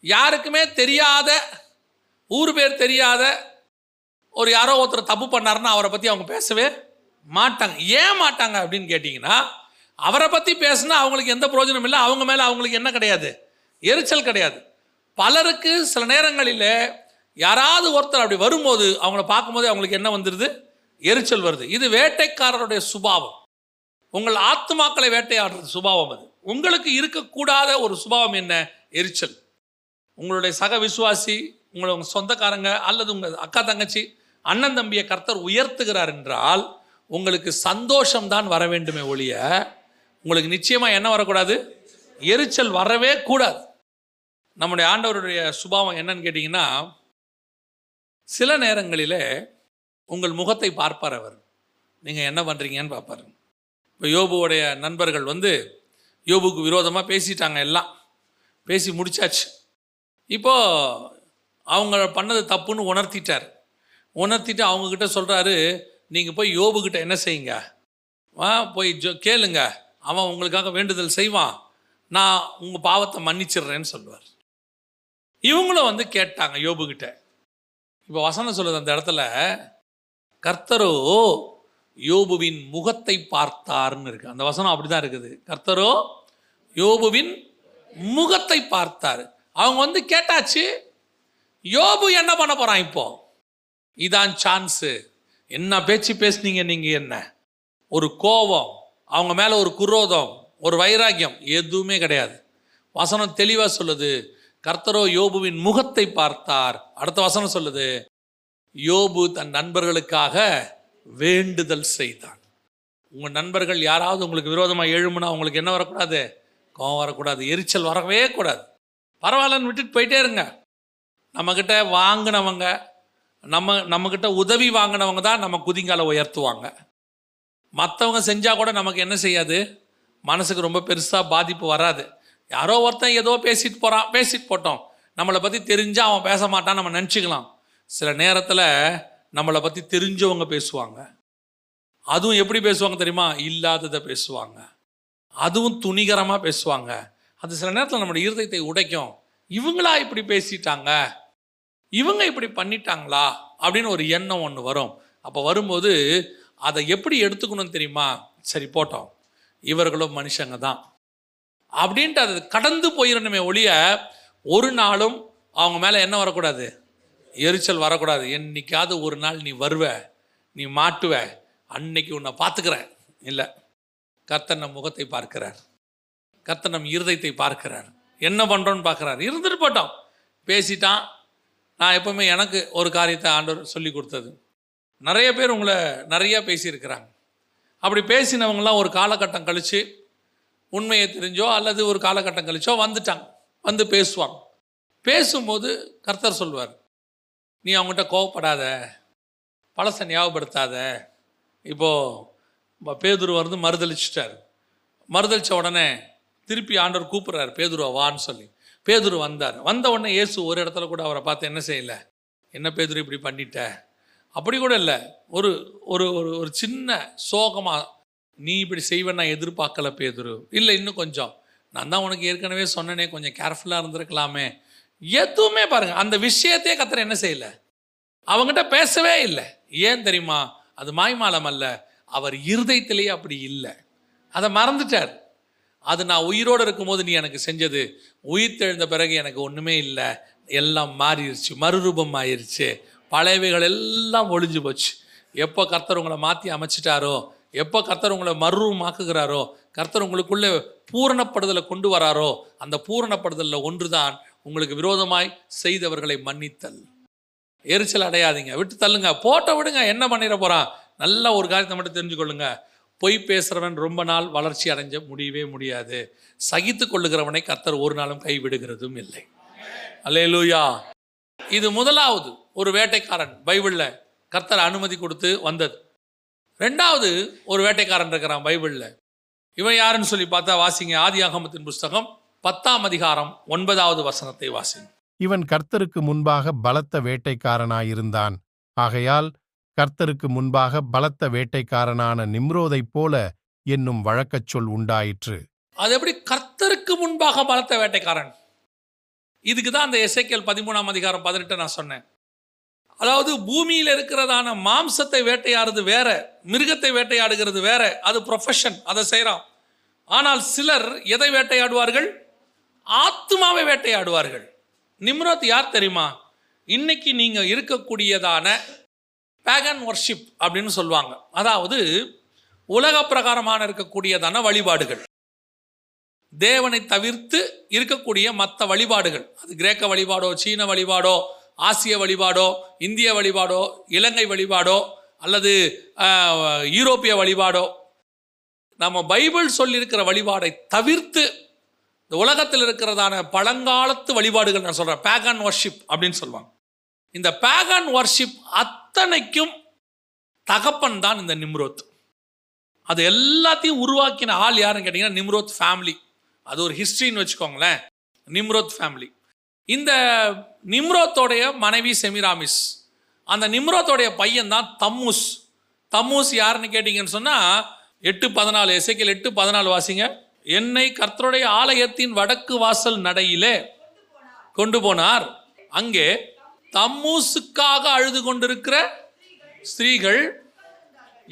யாருக்குமே தெரியாத ஊர் பேர் தெரியாத ஒரு யாரோ ஒருத்தர் தப்பு பண்ணாருன்னா அவரை பற்றி அவங்க பேசவே மாட்டாங்க. ஏன் மாட்டாங்க அப்படின்னு கேட்டிங்கன்னா அவரை பற்றி பேசுனா அவங்களுக்கு எந்த பிரயோஜனம் இல்லை. அவங்க மேலே அவங்களுக்கு என்ன கிடையாது? எரிச்சல் கிடையாது. பலருக்கு சில நேரங்களில் யாராவது ஒருத்தர் அப்படி வரும்போது அவங்கள பார்க்கும்போது அவங்களுக்கு என்ன வந்துடுது எரிச்சல் வருது. இது வேட்டைக்காரருடைய சுபாவம். உங்கள் ஆத்மாக்களை வேட்டையாடுறது சுபாவம் அது. உங்களுக்கு இருக்கக்கூடாத ஒரு சுபாவம் என்ன? எரிச்சல். உங்களுடைய சக விசுவாசி உங்களை உங்கள் சொந்தக்காரங்க அல்லது உங்கள் அக்கா தங்கச்சி அண்ணன் தம்பியை கர்த்தர் உயர்த்துகிறார் என்றால் உங்களுக்கு சந்தோஷம்தான் வர வேண்டுமே ஒழிய உங்களுக்கு நிச்சயமாக என்ன வரக்கூடாது? எரிச்சல் வரவே கூடாது. நம்முடைய ஆண்டவருடைய சுபாவம் என்னன்னு கேட்டிங்கன்னா சில நேரங்களில் உங்கள் முகத்தை பார்ப்பார் அவர். நீங்கள் என்ன பண்ணுறீங்கன்னு பார்ப்பார். இப்போ யோபுவோடைய நண்பர்கள் வந்து யோபுக்கு விரோதமாக பேசிட்டாங்க எல்லாம். பேசி முடிச்சாச்சு. இப்போது அவங்க பண்ணது தப்புன்னு உணர்த்திட்டார். உணர்த்திட்டு அவங்கக்கிட்ட சொல்கிறாரு நீங்கள் போய் யோபுக்கிட்ட என்ன செய்யுங்க? வா போய் ஜோ கேளுங்க. அவன் உங்களுக்காக வேண்டுதல் செய்வான். நான் உங்கள் பாவத்தை மன்னிச்சிடுறேன்னு சொல்லுவார். இவங்களும் வந்து கேட்டாங்க யோபுக்கிட்ட இப்போ வசனம் சொல்லுது அந்த இடத்துல கர்த்தரோ யோபுவின் முகத்தை பார்த்தார்னு இருக்கு. அந்த வசனம் அப்படிதான் இருக்குது. கர்த்தரோ யோபுவின் முகத்தை பார்த்தார். அவங்க வந்து கேட்டாச்சு யோபு என்ன பண்ண போறான் இப்போ? இதான் சான்ஸு. என்ன பேச்சு பேசுனீங்க நீங்க என்ன? ஒரு கோபம் அவங்க மேல ஒரு குரோதம் ஒரு வைராக்கியம் எதுவுமே கிடையாது. வசனம் தெளிவாக சொல்லுது கர்த்தரோ யோபுவின் முகத்தை பார்த்தார். அடுத்த வசனம் சொல்லுது யோபு தன் நண்பர்களுக்காக வேண்டுதல் செய்தான். உங்கள் நண்பர்கள் யாராவது உங்களுக்கு விரோதமாக எழுமுனா உங்களுக்கு என்ன வரக்கூடாது? கோவம் வரக்கூடாது எரிச்சல் வரவே கூடாது. பரவாயில்லன்னு விட்டுட்டு போயிட்டே இருங்க. நம்மக்கிட்ட வாங்கினவங்க நம்ம நம்மக்கிட்ட உதவி வாங்கினவங்க தான் நம்ம குதிங்கால உயர்த்துவாங்க. மற்றவங்க செஞ்சால் கூட நமக்கு என்ன செய்யாது? மனசுக்கு ரொம்ப பெருசாக பாதிப்பு வராது. யாரோ ஒருத்தன் ஏதோ பேசிட்டு போகிறான் பேசிட்டு போட்டோம். நம்மளை பற்றி தெரிஞ்சால் அவன் பேச மாட்டான் நம்ம நினச்சிக்கலாம். சில நேரத்தில் நம்மளை பற்றி தெரிஞ்சவங்க பேசுவாங்க. அதுவும் எப்படி பேசுவாங்க தெரியுமா? இல்லாததை பேசுவாங்க. அதுவும் துணிகரமாக பேசுவாங்க. அது சில நேரத்தில் நம்மளுடைய இருதயத்தை உடைக்கும். இவங்களா இப்படி பேசிட்டாங்க? இவங்க இப்படி பண்ணிட்டாங்களா? அப்படின்னு ஒரு எண்ணம் ஒன்று வரும். அப்போ வரும்போது அதை எப்படி எடுத்துக்கணும் தெரியுமா? சரி போட்டோம். இவர்களும் மனுஷங்க தான். அப்படின்ட்டு அது கடந்து போயிடணுமே ஒழிய ஒரு நாளும் அவங்க மேலே என்ன வரக்கூடாது. எரிச்சல் வரக்கூடாது. என்னைக்காவது ஒரு நாள் நீ வருவ நீ மாட்டுவ அன்னைக்கு உன்னை பார்த்துக்கிறேன் இல்லை. கர்த்தன் நம் முகத்தை பார்க்கிறார். கர்த்தன் நம் இருதயத்தை பார்க்கிறார். என்ன பண்ணுறோன்னு பார்க்குறார் இருந்துட்டு போட்டோம். பேசிட்டான். நான் எப்பவுமே எனக்கு ஒரு காரியத்தை ஆண்டவர் சொல்லி கொடுத்தது. நிறைய பேர் உங்களை நிறையா பேசியிருக்கிறாங்க. அப்படி பேசினவங்களாம் ஒரு காலகட்டம் கழித்து உண்மையை தெரிஞ்சோ அல்லது ஒரு காலகட்டம் கழிச்சோ வந்துட்டாங்க. வந்து பேசுவாங்க. பேசும்போது கர்த்தர் சொல்வார் நீ அவங்ககிட்ட கோவப்படாத பழசை ஞாபகப்படுத்தாத. இப்போது பேதுரு வந்து மறுதளிச்சிட்டார் மறுதளித்த உடனே திருப்பி ஆண்டவர் கூப்பிட்றாரு பேதுருவா வான்னு சொல்லி. பேதுரு வந்தார். வந்த உடனே இயேசு ஒரு இடத்துல கூட அவரை பார்த்து என்ன செய்யலை? என்ன பேதுரு இப்படி பண்ணிட்ட? அப்படி கூட இல்லை. ஒரு ஒரு ஒரு ஒரு சின்ன சோகமாக நீ இப்படி செய்வேன் நான் எதிர்பார்க்கல பேதுரு. இல்லை இன்னும் கொஞ்சம். நான் தான் உனக்கு ஏற்கனவே சொன்னனே கொஞ்சம் கேர்ஃபுல்லாக இருந்திருக்கலாமே. எதுவுமே பாருங்க அந்த விஷயத்தையே கத்திர என்ன செய்யல? அவங்ககிட்ட பேசவே இல்லை. ஏன் தெரியுமா? அது மாய்மாலம் அல்ல. அவர் இருதயத்திலேயே அப்படி இல்லை. அதை மறந்துட்டார். அது நான் உயிரோடு இருக்கும்போது நீ எனக்கு செஞ்சது. உயிர் தெழுந்த பிறகு எனக்கு ஒன்றுமே இல்லை. எல்லாம் மாறிடுச்சு மறுரூபம் ஆயிருச்சு. பழையவைகள் எல்லாம் ஒளிஞ்சு போச்சு. எப்போ கர்த்தர் உங்களை மாற்றி அமைச்சிட்டாரோ எப்போ கர்த்தர் உங்களை மறுமாக்குகிறாரோ கர்த்தர் உங்களுக்குள்ளே பூரணப்படுதலை கொண்டு வராரோ அந்த பூரணப்படுதலில் ஒன்று தான் உங்களுக்கு விரோதமாய் செய்தவர்களை மன்னித்தல். எரிச்சல் அடையாதீங்க. விட்டு தள்ளுங்க. போட்ட விடுங்க. என்ன பண்ணிட போகிறான் நல்ல ஒரு காரியத்தை மட்டும் தெரிஞ்சுக்கொள்ளுங்க. பொய் பேசுகிறவன் ரொம்ப நாள் வளர்ச்சி அடைஞ்ச முடியவே முடியாது. சகித்து கொள்ளுகிறவனை கர்த்தர் ஒரு நாளும் கைவிடுகிறதும் இல்லை. அல்லேலூயா. இது முதலாவது ஒரு வேட்டைக்காரன் பைபிளில் கர்த்தர் அனுமதி கொடுத்து வந்தது. ரெண்டாவது ஒரு வேட்டைக்காரன் இருக்கிறான் பைபிளில். இவன் யாருன்னு சொல்லி பார்த்தா வாசிங்க ஆதியாகமத்தின் புஸ்தகம் பத்தாம் அதிகாரம் ஒன்பதாவது வசனத்தை வாசிங்க. இவன் கர்த்தருக்கு முன்பாக பலத்த வேட்டைக்காரனாயிருந்தான். ஆகையால் கர்த்தருக்கு முன்பாக பலத்த வேட்டைக்காரனான நிம்ரோதைப் போல என்னும் வழக்கச் சொல் உண்டாயிற்று. அது எப்படி கர்த்தருக்கு முன்பாக பலத்த வேட்டைக்காரன்? இதுக்கு தான் அந்த எசேக்கியேல் பதிமூணாம் அதிகாரம் பதினெட்டு நான் சொன்னேன். அதாவது பூமியில் இருக்கிறதான மாம்சத்தை வேட்டையாடுறது வேற மிருகத்தை வேட்டையாடுகிறது வேற அது ப்ரொஃபஷன் அதை செய்கிறான் ஆனால் சிலர் எதை வேட்டையாடுவார்கள்? ஆத்மாவை வேட்டையாடுவார்கள். நிம்ரத் யார் தெரியுமா? இன்னைக்கு நீங்கள் இருக்கக்கூடியதான பேகன் ஒர்ஷிப் அப்படின்னு சொல்லுவாங்க. அதாவது உலக பிரகாரமான இருக்கக்கூடியதான வழிபாடுகள். தேவனை தவிர்த்து இருக்கக்கூடிய மற்ற வழிபாடுகள். அது கிரேக்க வழிபாடோ சீன வழிபாடோ ஆசிய வழிபாடோ இந்திய வழிபாடோ இலங்கை வழிபாடோ அல்லது யூரோப்பிய வழிபாடோ. நம்ம பைபிள் சொல்லியிருக்கிற வழிபாடை தவிர்த்து இந்த உலகத்தில் இருக்கிறதான பழங்காலத்து வழிபாடுகள் நான் சொல்கிறேன் பேகன் வர்ஷிப் அப்படின்னு சொல்லுவாங்க. இந்த பேகன் வர்ஷிப் அத்தனைக்கும் தகப்பன் தான் இந்த நிம்ரோத். அது எல்லாத்தையும் உருவாக்கின ஆள் யாருன்னு கேட்டிங்கன்னா நிம்ரோத் ஃபேமிலி அது ஒரு ஹிஸ்ட்ரின்னு வச்சுக்கோங்களேன். நிம்ரோத் ஃபேமிலி இந்த நிம்ரோத்தோடைய மனைவி செமிராமிஸ். அந்த நிம்ரோத்தோடைய பையன் தான் தம்முஸ். தம்மூஸ் யாருன்னு கேட்டிங்கன்னு சொன்னால் எட்டு பதினாலு எசைக்கல் எட்டு பதினாலு வாசிங்க. என்னை கர்த்தருடைய ஆலயத்தின் வடக்கு வாசல் நடையிலே கொண்டு போனார். அங்கே தம்மூசுக்காக அழுது கொண்டிருக்கிற ஸ்திரீகள்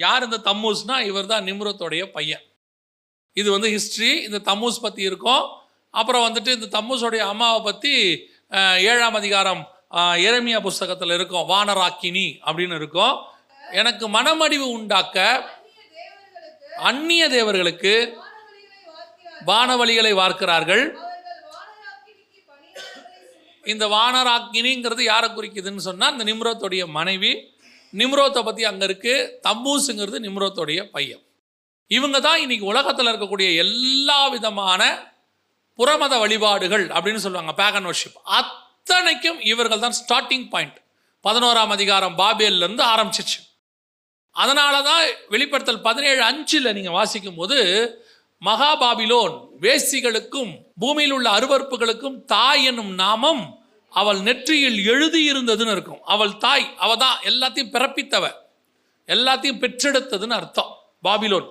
யார் இந்த தம்மூஸ்னா? இவர் தான் நிம்ரத்தோடைய பையன். இது வந்து ஹிஸ்ட்ரி இந்த தம்மூஸ் பற்றி இருக்கும். அப்புறம் வந்துட்டு இந்த தம்மூஸோடைய அம்மாவை பற்றி ஏழாம் அதிகாரம் எரமியா புஸ்தகத்தில் இருக்கும் வானராக்கினி அப்படின்னு இருக்கும் எனக்கு மனமடிவு உண்டாக்க அந்நிய தேவர்களுக்கு வானவழிகளை வார்க்கிறார்கள். இந்த வானராக்கினிங்கிறது யாரை குறிக்குதுன்னு சொன்னால் இந்த நிம்ரோத்துடைய மனைவி நிம்ரோத்தை பற்றி அங்கே இருக்கு தம்பூஸுங்கிறது நிம்ரோத்துடைய பையன் இவங்க தான் இன்னைக்கு உலகத்தில் இருக்கக்கூடிய எல்லா விதமான புறமத வழிபாடுகள் அப்படின்னு சொல்லுவாங்க பேகன் வர்ஷிப் அத்தனைக்கும் இவர்கள் தான் ஸ்டார்டிங் பாயிண்ட் பதினோராம் அதிகாரம் பாபேல்லேருந்து ஆரம்பிச்சிச்சு அதனால தான் வெளிப்படுத்தல் பதினேழு அஞ்சில் நீங்கள் வாசிக்கும் போது மகாபாபிலோன் வேசிகளுக்கும் பூமியில் உள்ள அருவருப்புகளுக்கும் தாய் என்னும் நாமம் அவள் நெற்றியில் எழுதியிருந்ததுன்னு இருக்கும். அவள் தாய் அவ தான் எல்லாத்தையும் பிறப்பித்தவ. எல்லாத்தையும் பெற்றெடுத்ததுன்னு அர்த்தம் பாபிலோன்.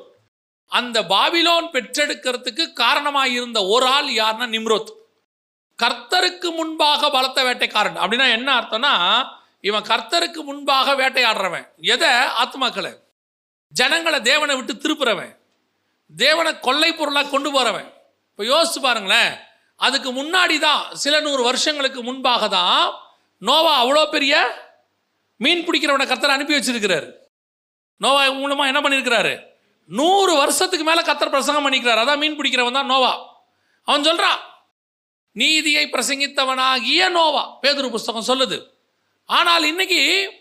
அந்த பாபிலோன் பெற்றெடுக்கிறதுக்கு காரணமாக இருந்த ஒரு ஆள் யாருன்னா நிம்ரோத். கர்த்தருக்கு முன்பாக பலத்த வேட்டைக்காரன். அப்படின்னா என்ன அர்த்தம்னா இவன் கர்த்தருக்கு முன்பாக வேட்டையாடுறவன். எதை? ஆத்மாக்களை ஜனங்களை தேவனை விட்டு திருப்புறவன். தேவனை கொள்ளை பொருளாக கொண்டு போகிறவன் இப்போ யோசிச்சு பாருங்களேன். அதுக்கு முன்னாடி தான் சில நூறு வருஷங்களுக்கு முன்பாக தான் நோவா அவ்வளோ பெரிய மீன் பிடிக்கிறவனை கர்த்தர் அனுப்பி வச்சிருக்கிறார். நோவா மூலமாக என்ன பண்ணியிருக்கிறாரு நூறு வருஷத்துக்கு மேலே கத்தர் பிரசங்கம் பண்ணிக்கிறார். அதான் மீன் பிடிக்கிறவன் தான் நோவா. அவன் சொல்கிறான் நீதியை பிரசங்கித்தவனாகிய நோவா. பேதுரு புஸ்தகம் சொல்லுது. ஆனால் இன்னைக்கு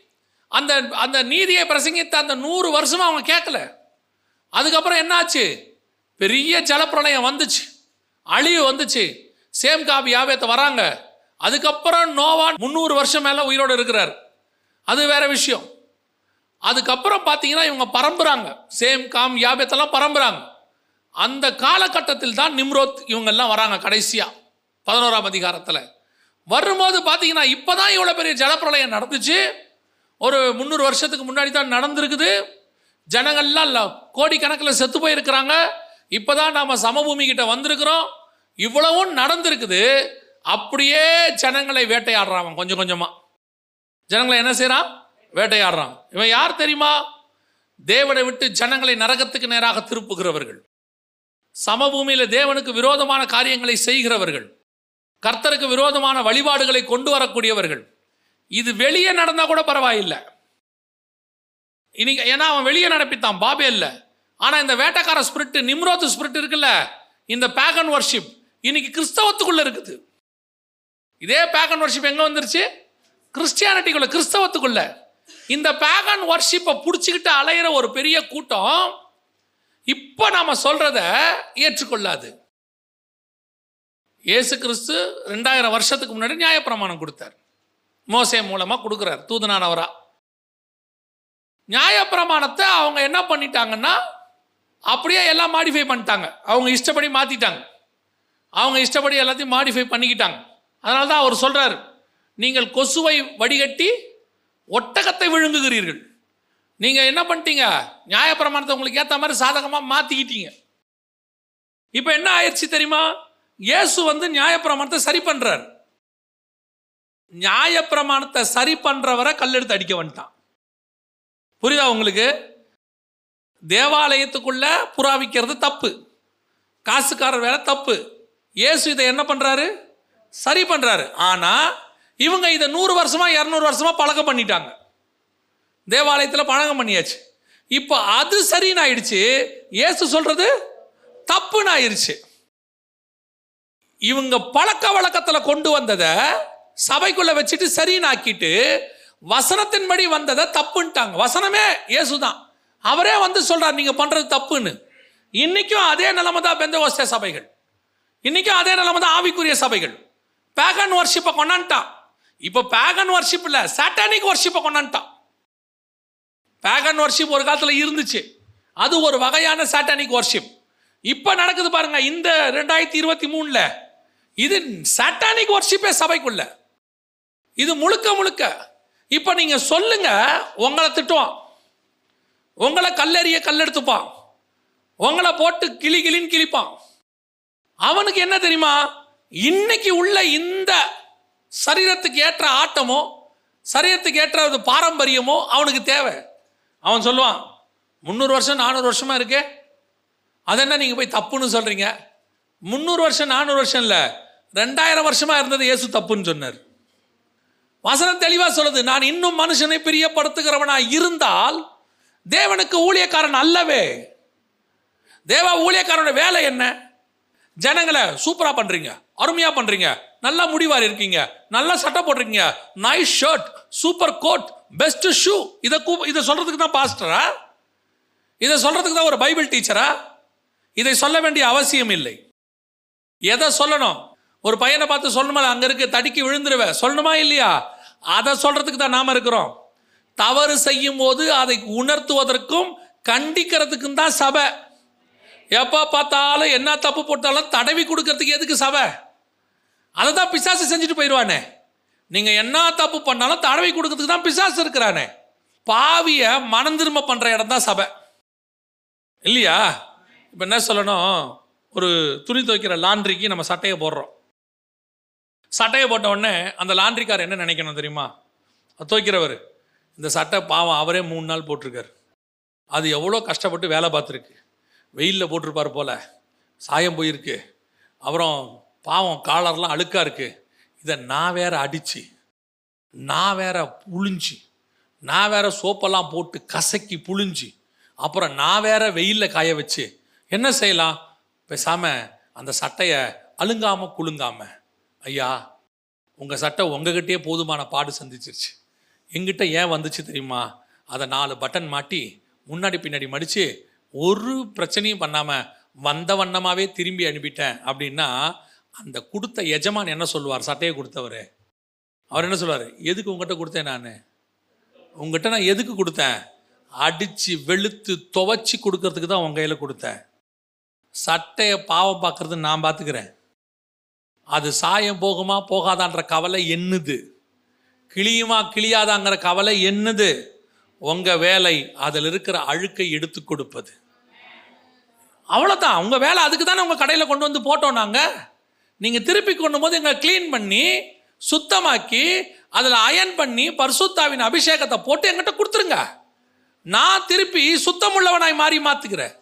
அந்த அந்த நீதியை பிரசங்கித்த அந்த நூறு வருஷமாக அவன் கேட்கல அதுக்கப்புறம் என்னாச்சு? பெரிய ஜலப்பிரளயம் வந்துச்சு. அழிவு வந்துச்சு. சேம் காபி யாவேத்த வராங்க. அதுக்கப்புறம் நோவான் முந்நூறு வருஷம் மேலே உயிரோடு இருக்கிறார். அது வேற விஷயம். அதுக்கப்புறம் பார்த்தீங்கன்னா இவங்க பரம்புறாங்க. Same com யாபேத்தெல்லாம் பரம்புறாங்க. அந்த காலகட்டத்தில் தான் நிம்ரோத் இவங்கெல்லாம் வராங்க கடைசியாக பதினோராம் அதிகாரத்தில். வரும்போது பார்த்தீங்கன்னா இப்போ தான் இவ்வளோ பெரிய ஜலப்பிரளயம் நடந்துச்சு. ஒரு முந்நூறு வருஷத்துக்கு முன்னாடி தான் நடந்திருக்குது. ஜனங்கள்லாம் இல்லை கோடிக்கணக்கில் செத்து போயிருக்கிறாங்க. இப்போ தான் நாம் சமபூமி கிட்ட வந்திருக்கிறோம். இவ்வளவும் நடந்திருக்குது. அப்படியே ஜனங்களை வேட்டையாடுறான் கொஞ்சம் கொஞ்சமாக ஜனங்களை என்ன செய்கிறான் வேட்டையாடுறான். இவன் யார் தெரியுமா? தேவனை விட்டு ஜனங்களை நரகத்துக்கு நேராக திருப்புகிறவர்கள். சமபூமியில் தேவனுக்கு விரோதமான காரியங்களை செய்கிறவர்கள். கர்த்தருக்கு விரோதமான வழிபாடுகளை கொண்டு வரக்கூடியவர்கள். இது வெளியே நடந்தால் கூட பரவாயில்லை. இன்னைக்கு ஏன்னா அவன் வெளியே நடப்பித்தான் பாபே இல்லை. ஆனால் இந்த வேட்டக்கார ஸ்பிரிட் நிம்ரோத் ஸ்பிரிட் இருக்குல்ல இந்த பேகன் வர்ஷிப் இன்னைக்கு கிறிஸ்தவத்துக்குள்ள இருக்குது. இதே பேகன் வர்ஷிப் எங்கே வந்துருச்சு? கிறிஸ்டியானிட்டிக்குள்ள கிறிஸ்தவத்துக்குள்ள. இந்த பேகன் வர்ஷிப்பை பிடிச்சிக்கிட்டு அலையிற ஒரு பெரிய கூட்டம் இப்போ நாம் சொல்கிறத ஏற்றுக்கொள்ளாது. இயேசு கிறிஸ்து ரெண்டாயிரம் வருஷத்துக்கு முன்னாடி நியாயப்பிரமாணம் கொடுத்தார். மோசே மூலமாக கொடுக்குறார் தூதனானவரா நியாயப்பிரமாணத்தை அவங்க என்ன பண்ணிட்டாங்கன்னா அப்படியே எல்லாம் மாடிஃபை பண்ணிட்டாங்க. அவங்க இஷ்டப்படி மாற்றிட்டாங்க அவங்க இஷ்டப்படி எல்லாத்தையும் மாடிஃபை பண்ணிக்கிட்டாங்க. அதனால தான் அவர் சொல்கிறார் நீங்கள் கொசுவை வடிகட்டி ஒட்டகத்தை விழுங்குகிறீர்கள். நீங்க என்ன பண்ணிட்டீங்க? நியாயப்பிரமாணத்தை உங்களுக்கு ஏற்ற மாதிரி சாதகமாக மாத்திக்கிட்டீங்க. இப்போ என்ன ஆயிடுச்சு தெரியுமா? இயேசு வந்து நியாயப்பிரமாணத்தை சரி பண்றார். நியாயப்பிரமாணத்தை சரி பண்றவரை கல்லெடுத்து அடிக்க வந்துட்டான். புரியுதா உங்களுக்கு? தேவாலயத்துக்குள்ள புறாவிக்கிறது தப்பு. காசுக்காரர் வேலை தப்பு. இயேசு இதை என்ன பண்றாரு? சரி பண்றாரு. ஆனா இவங்க இதை நூறு வருஷமா இரநூறு வருஷமா பழக்கம் பண்ணிட்டாங்க. தேவாலயத்தில் பழகம் பண்ணியாச்சு. இப்போ அது சரின்னு ஆயிடுச்சு. ஏசு சொல்றது தப்புன்னு ஆயிடுச்சு இவங்க பழக்க வழக்கத்தில் கொண்டு வந்ததை சபைக்குள்ள வச்சுட்டு சரின்னு ஆக்கிட்டு வசனத்தின்படி வந்ததை தப்புன்ட்டாங்க. வசனமே இயேசு தான் அவரே வந்து சொல்றார் நீங்க பண்றது தப்புன்னு. இன்னைக்கும் அதே நிலைமை தான் பெந்தகோஸ்தே சபைகள். இன்னைக்கும் அதே நிலைமை தான் ஆவிக்குரிய சபைகள். பேகன் வர்ஷிப்பை கொண்டான்ட்டான். இப்போ பேகன் வர்ஷிப் இல்லை சாட்டானிக் வர்ஷிப்பை கொண்டான்ட்டான். பேகன் வர்ஷிப் ஒரு காலத்தில் இருந்துச்சு. அது ஒரு வகையான சாட்டானிக் வர்ஷிப் இப்போ நடக்குது பாருங்க இந்த ரெண்டாயிரத்தி இருபத்தி மூணில் இது சாட்டானிக் வர்ஷிப்பே சபைக்குள்ள. இது முழுக்க முழுக்க. இப்போ நீங்க சொல்லுங்க உங்களை திட்டுவான். உங்களை கல்லெறிய கல்லெடுத்துப்பான். உங்களை போட்டு கிளி கிளின்னு கிழிப்பான். அவனுக்கு என்ன தெரியுமா? இன்னைக்கு உள்ள இந்த சரீரத்துக்கு ஏற்ற ஆட்டமோ சரீரத்துக்கு ஏற்ற ஒரு பாரம்பரியமோ அவனுக்கு தேவை. அவன் சொல்லுவான் முந்நூறு வருஷம் நானூறு வருஷமா இருக்கே? அது என்ன நீங்கள் போய் தப்புன்னு சொல்கிறீங்க முந்நூறு வருஷம் நானூறு வருஷம் இல்லை ரெண்டாயிரம் வருஷமாக இருந்தது இயேசு தப்புன்னு சொன்னார். வசனம் தெளிவாக சொல்லுது நான் இன்னும் மனுஷனை பிரியப்படுத்துகிறவனாக இருந்தால் தேவனுக்கு ஊழியக்காரன் அல்லவே. தேவ ஊழியக்காரனோட வேலை என்ன? ஜனங்களை சூப்பராக பண்ணுறீங்க அருமையாக பண்ணுறீங்க நல்லா முடிவார் இருக்கீங்க. நல்லா சட்டை போட்டிருக்கீங்க. Nice shirt super coat best shoe இதை கூ இதை சொல்கிறதுக்கு தான் பாஸ்டரா இதை சொல்கிறதுக்கு தான் ஒரு பைபிள் டீச்சரா இதை சொல்ல வேண்டிய அவசியம் இல்லை. எதை சொல்லணும்? ஒரு பையனை பார்த்து சொல்லணுமா? அங்கே இருக்க தடுக்கி விழுந்துருவேன் சொல்லணுமா இல்லையா? அதை சொல்கிறதுக்கு தான் நாம் இருக்கிறோம். தவறு செய்யும் போது அதை உணர்த்துவதற்கும் கண்டிக்கிறதுக்கும் தான் சபை. எப்போ பார்த்தாலும் என்ன தப்பு போட்டாலும் தடவி கொடுக்கறதுக்கு எதுக்கு சபை? அதை தான் பிசாசு செஞ்சுட்டு போயிடுவானே. நீங்கள் என்ன தப்பு பண்ணாலும் தடவை கொடுக்கறதுக்கு தான் பிசாசு இருக்கிறானே. பாவிய மனம் திரும்ப பண்ற இடம் தான் சபை. இல்லையா? இப்போ என்ன சொல்லணும்? ஒரு துணி துவைக்கிற லாண்ட்ரிக்கு நம்ம சட்டையை போடுறோம். சட்டையை போட்ட உடனே அந்த லாண்ட்ரிக்கார் என்ன நினைக்கணும் தெரியுமா? துவைக்கிறவர். இந்த சட்டை பாவம் அவரே மூணு நாள் போட்டிருக்காரு. அது எவ்வளோ கஷ்டப்பட்டு வேலை பார்த்துருக்கு. வெயிலில் போட்டிருப்பார் போல. சாயம் போயிருக்கு. அப்புறம் பாவம் காலர்லாம் அழுக்காக இருக்குது இதை நான் வேற அடித்து நான் வேற புழிஞ்சு நான் வேற சோப்பெல்லாம் போட்டு கசக்கி புழிஞ்சு அப்புறம் நான் வேற வெயிலில் காய வச்சு என்ன செய்யலாம்? பேசாமல் அந்த சட்டையை அழுங்காமல் குலுங்காமல் ஐயா உங்கள் சட்டை உங்ககிட்டயே போதுமான பாடு சந்திச்சிருச்சு. எங்கிட்ட ஏன் வந்துச்சு தெரியுமா? அதை நாலு பட்டன் மாட்டி முன்னாடி பின்னாடி மடித்து ஒரு பிரச்சனையும் பண்ணாமல் வந்த வண்ணமாகவே திரும்பி அனுப்பிட்டேன் அப்படின்னா அந்த கொடுத்த எஜமான் என்ன சொல்லுவார்? சட்டையை கொடுத்தவர். அவர் என்ன சொல்லுவார்? எதுக்கு உங்ககிட்ட கொடுத்தேன் நான்? உங்ககிட்ட நான் எதுக்கு கொடுத்தேன்? அடித்து வெளுத்து துவைச்சி கொடுக்கறதுக்கு தான் உங்கள் கையில் கொடுத்தேன். சட்டையை பாவம் பார்க்கறது நான் பார்த்துக்கிறேன். அது சாயம் போகுமா போகாதான்ற கவலை என்னது? கிளியுமா கிளியாதாங்கிற கவலை என்னது? உங்கள் வேலை அதில் இருக்கிற அழுக்கை எடுத்து கொடுப்பது. அவ்வளோதான் உங்கள் வேலை அதுக்கு தானே உங்கள் கடையில் கொண்டு வந்து போட்டோம் நாங்கள் நீங்கள் திருப்பி கொண்டு போது எங்களை க்ளீன் பண்ணி சுத்தமாக்கி அதில் அயன் பண்ணி பரிசுத்தாவின் அபிஷேகத்தை போட்டு எங்கிட்ட கொடுத்துருங்க. நான் திருப்பி சுத்தமுள்ளவனாய் மாறி மாற்றுக்கிறேன்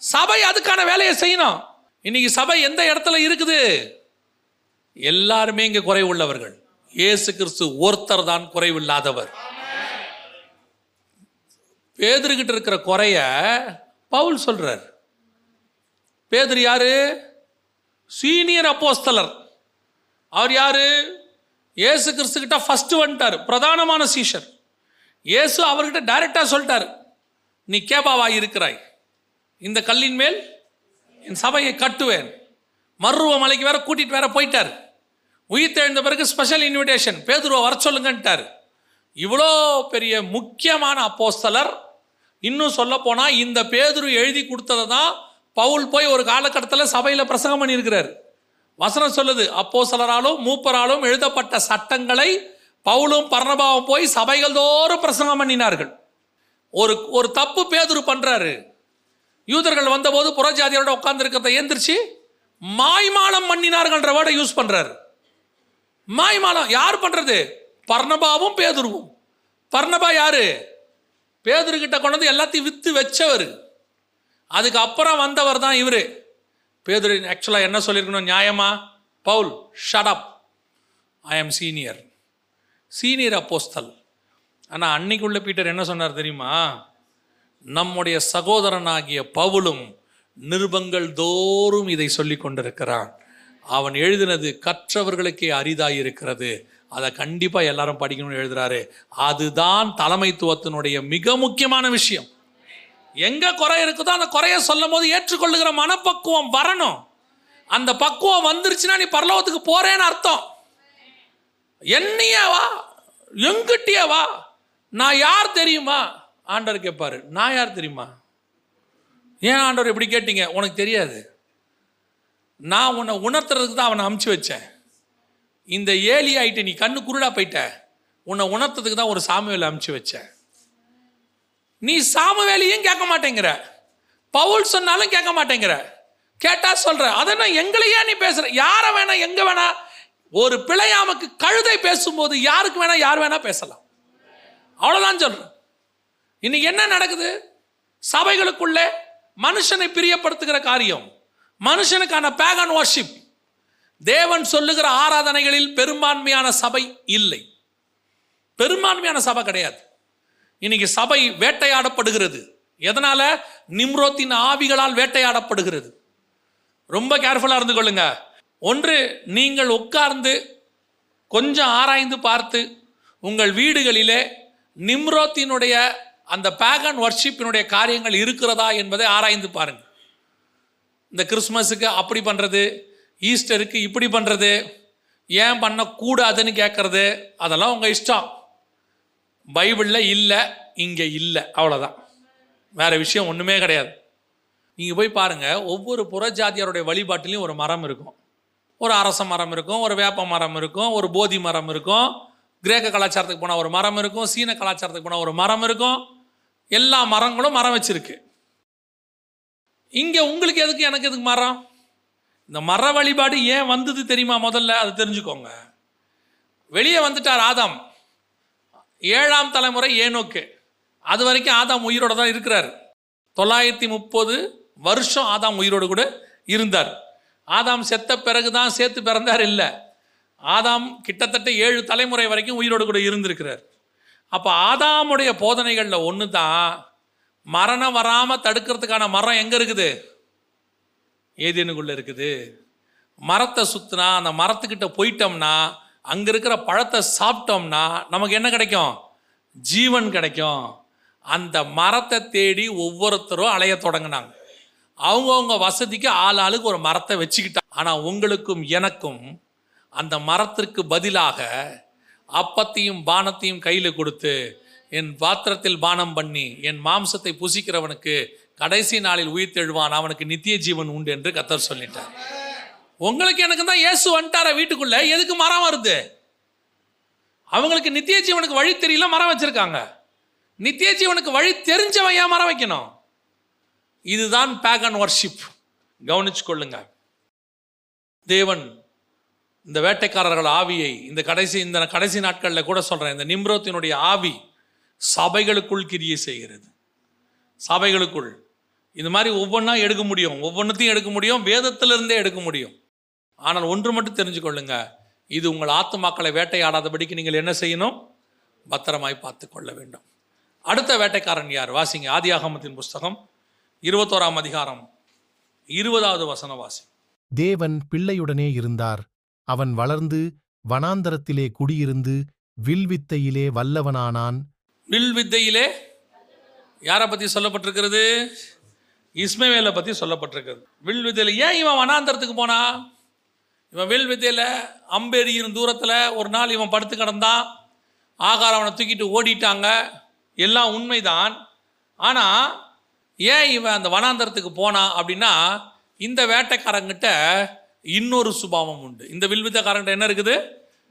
சபை அதுக்கான வேலையை செய்யணும். இன்னைக்கு சபை எந்த இடத்துல இருக்குது? எல்லாருமே இங்கே குறைவுள்ளவர்கள் இயேசு கிறிஸ்து ஒருத்தர் தான் குறைவில்லாதவர் பேதர்கிட்ட இருக்கிற குறைய பவுல் சொல்றார். பேதர் யாரு? சீனியர் அப்போஸ்தலர். அவர் யார்? ஏசு கிறிஸ்து ஃபஸ்ட்டு வந்துட்டார். பிரதானமான சீஷர். இயேசு அவர்கிட்ட டைரெக்டாக சொல்லிட்டார். நீ கேபாவா இருக்கிறாய்? இந்த கல்லின் மேல் என் சபையை கட்டுவேன். மருவ மலைக்கு வேற கூட்டிகிட்டு வேற போயிட்டார். உயிர் தெழுந்த பிறகு ஸ்பெஷல் இன்விடேஷன் பேதுருவை வர சொல்லுங்கன்ட்டார். இவ்வளோ பெரிய முக்கியமான அப்போஸ்தலர். இன்னும் சொல்ல போனால் இந்த பேதுரு எழுதி கொடுத்ததை தான் பவுல் போய் ஒரு காலகட்டத்தில் சபையில் பிரசங்கம் பண்ணியிருக்கிறார். வசனம் சொல்லுது அப்போஸ்தலராலும் மூப்பராலும் எழுதப்பட்ட சட்டங்களை பவுலும் பர்ணபாவும் போய் சபைகள் தோறும் பிரசங்கம் பண்ணினார்கள். ஒரு ஒரு தப்பு பேதுரு பண்ணுறாரு யூதர்கள் வந்தபோது புறஜாதியரோட உட்கார்ந்துருக்கிறத எந்திரிச்சு மாய்மாலம் பண்ணினார்கள்ன்ற வேர்டை யூஸ் பண்ணுறாரு மாய்மாலம் யார் பண்ணுறது பர்ணபாவும் பேதுருவும். பர்ணபா யாரு? பேதுரு கிட்ட கொண்டு வந்து எல்லாத்தையும் விற்று வச்சவர். அதுக்கு அப்புறம் வந்தவர் தான் இவர். பேதுரு ஆக்சுவலாக என்ன சொல்லியிருக்கணும்? நியாயமா? Paul shut up I am senior senior apostle ஆனால் அன்னைக்குள்ள பீட்டர் என்ன சொன்னார் தெரியுமா? நம்முடைய சகோதரனாகிய பவுலும் நிருபங்கள் தோறும் இதை சொல்லி கொண்டிருக்கிறான். அவன் எழுதினது கற்றவர்களுக்கே அரிதாயிருக்கிறது. அதை கண்டிப்பாக எல்லாரும் படிக்கணும்னு எழுதுறாரு. அதுதான் தலைமைத்துவத்தினுடைய மிக முக்கியமான விஷயம். எங்க குறை இருக்குதோ அந்த குறைய சொல்லும் போது ஏற்றுக்கொள்ளுகிற மனப்பக்குவம் வரணும். அந்த பக்குவம் வந்துருச்சுன்னா நீ பரலோகத்துக்கு போறேன்னு அர்த்தம். என்னையே வா எங்கிட்டயே வா. நான் யார் தெரியுமா? ஆண்டவர் கேட்பாரு நான் யார் தெரியுமா? ஏன் ஆண்டவர் எப்படி கேட்டீங்க? உனக்கு தெரியாது. நான் உன்னை உணர்த்துறதுக்கு தான் அவனை அமுச்சு வச்சேன். இந்த ஏலி ஆயிட்டு நீ கண்ணு குருடா போயிட்ட. உன்னை உணர்த்ததுக்கு தான் ஒரு சாமியில் அமுச்சு வச்சேன். நீ சாமுவேலையும் கேட்க மாட்டேங்கிற. பவுல் சொன்னாலும் கேட்க மாட்டேங்கிற. கேட்டா சொல்ற அதென்ன எங்களையே நீ பேசுற? யார வேணா எங்க வேணா? ஒரு பிழையாமக்கு கழுதை பேசும்போது யாருக்கு வேணா யார் வேணா பேசலாம். அவ்வளவுதான் சொல்றேன். இன்னைக்கு என்ன நடக்குது? சபைகளுக்குள்ளே மனுஷனை பிரியப்படுத்துகிற காரியம் மனுஷனுக்கான பேகன் வார்ஷிப் தேவன் சொல்லுகிற ஆராதனைகளில் பெரும்பான்மையான சபை இல்லை. பெரும்பான்மையான சபை கிடையாது. இன்னைக்கு சபை வேட்டையாடப்படுகிறது. எதனால? நிம்ரோத்தின் ஆவிகளால் வேட்டையாடப்படுகிறது. ரொம்ப கேர்ஃபுல்லாக இருந்து கொள்ளுங்க. ஒன்று நீங்கள் உட்கார்ந்து கொஞ்சம் ஆராய்ந்து பார்த்து உங்கள் வீடுகளிலே நிம்ரோத்தினுடைய அந்த பேகன் ஒர்ஷிப்பினுடைய காரியங்கள் இருக்கிறதா என்பதை ஆராய்ந்து பாருங்கள். இந்த கிறிஸ்மஸுக்கு அப்படி பண்ணுறது ஈஸ்டருக்கு இப்படி பண்ணுறது ஏன் பண்ணக்கூடாதுன்னு கேட்குறது அதெல்லாம் உங்கள் இஷ்டம். பைபிளில் இல்லை இங்கே இல்லை அவ்வளோதான் வேற விஷயம் ஒன்றுமே கிடையாது. நீங்கள் போய் பாருங்கள் ஒவ்வொரு புறஜாதியாருடைய வழிபாட்டிலையும் ஒரு மரம் இருக்கும். ஒரு அரச மரம் இருக்கும் ஒரு வேப்ப மரம் இருக்கும் ஒரு போதி மரம் இருக்கும் கிரேக்க கலாச்சாரத்துக்கு போனால் ஒரு மரம் இருக்கும் சீன கலாச்சாரத்துக்கு போனால் ஒரு மரம் இருக்கும். எல்லா மரங்களும் மரம் வச்சிருக்கு. இங்கே உங்களுக்கு எதுக்கு எனக்கு எதுக்கு மரம்? இந்த மர வழிபாடு ஏன் வந்தது தெரியுமா முதல்ல? அது தெரிஞ்சுக்கோங்க. வெளியே வந்துட்டார் ஆதாம். ஏழாம் தலைமுறை ஏனோக்கு அது வரைக்கும் ஆதாம் உயிரோட தான் இருக்கிறார். தொள்ளாயிரத்தி முப்பது வருஷம் ஆதாம் உயிரோடு கூட இருந்தார். ஆதாம் செத்த பிறகு தான் சேர்த்து பிறந்தார் இல்லை. ஆதாம் கிட்டத்தட்ட ஏழு தலைமுறை வரைக்கும் உயிரோடு கூட இருந்திருக்கிறார். அப்போ ஆதாமுடைய போதனைகளில் ஒன்று தான் மரணம் வராமல் தடுக்கிறதுக்கான மரம் எங்கே இருக்குது? ஏதேனுக்குள்ளே இருக்குது. மரத்தை சுற்றினா அந்த மரத்துக்கிட்ட போயிட்டோம்னா அங்கே இருக்கிற பழத்தை சாப்பிட்டோம்னா நமக்கு என்ன கிடைக்கும்? ஜீவன் கிடைக்கும். அந்த மரத்தை தேடி ஒவ்வொருத்தரும் அலைய தொடங்கினாங்க. அவங்கவுங்க வசதிக்கு ஆள் ஆளுக்கு ஒரு மரத்தை வச்சுக்கிட்டாங்க. ஆனால் உங்களுக்கும் எனக்கும் அந்த மரத்திற்கு பதிலாக அப்பத்தையும் பானத்தையும் கையில் கொடுத்து என் பாத்திரத்தில் பானம் பண்ணி என் மாம்சத்தை புசிக்கிறவனுக்கு கடைசி நாளில் உயிர் தெழுவான் அவனுக்கு நித்திய ஜீவன் உண்டு என்று கத்தர் சொல்லிட்டார். உங்களுக்கு எனக்கு தான் இயேசு வந்துட்டார வீட்டுக்குள்ள? எதுக்கு மரம் வருது? அவங்களுக்கு நித்திய ஜீவனுக்கு வழி தெரியல மரம் வச்சிருக்காங்க. நித்திய ஜீவனுக்கு வழி தெரிஞ்சவன் ஏன் மரம் வைக்கணும்? இதுதான் பேகன் வர்ஷிப் கவனிச்சு கொள்ளுங்க தேவன் இந்த வேட்டைக்காரர்கள் ஆவியை இந்த கடைசி இந்த கடைசி நாட்களில் கூட சொல்றேன் இந்த நிம்ரோத்தினுடைய ஆவி சபைகளுக்குள் கிரியை செய்கிறது. சபைகளுக்குள். இது மாதிரி ஒவ்வொன்றா எடுக்க முடியும். ஒவ்வொன்றத்தையும் எடுக்க முடியும். வேதத்திலிருந்தே எடுக்க முடியும். ஆனால் ஒன்று மட்டும் தெரிஞ்சுக்கொள்ளுங்க. இது உங்கள் ஆத்துமாக்களை வேட்டையாடாதபடிக்கு நீங்கள் என்ன செய்யணும்? பத்திரமாய் பார்த்து கொள்ள வேண்டும். அடுத்த வேட்டைக்காரன் யார்? வாசிங்க. ஆதியாகமத்தின் புஸ்தகம் இருபத்தோராம் அதிகாரம் இருபதாவது வசன வாசி. தேவன் பிள்ளையுடனே இருந்தார். அவன் வளர்ந்து வனாந்தரத்திலே குடியிருந்து வில்வித்தையிலே வல்லவனானான். வில் வித்தையிலே யாரை பற்றி சொல்லப்பட்டிருக்கிறது? இஸ்மவேலை பற்றி சொல்லப்பட்டிருக்கிறது. வில் வித்தையில் ஏன் இவன் வனாந்தரத்துக்கு போனா இவன் வில் வித்தையில் அம்பெரியின் தூரத்தில் ஒரு நாள் இவன் படுத்து கிடந்தான். ஆகாரம் அவனை தூக்கிட்டு ஓடிட்டாங்க. எல்லாம் உண்மைதான். ஆனால் ஏன் இவன் அந்த வனாந்தரத்துக்கு போனான் அப்படின்னா இந்த வேட்டைக்காரங்கிட்ட இன்னொரு சுபாவம் உண்டு. இந்த வில்வித்தக்காரங்கிட்ட என்ன இருக்குது?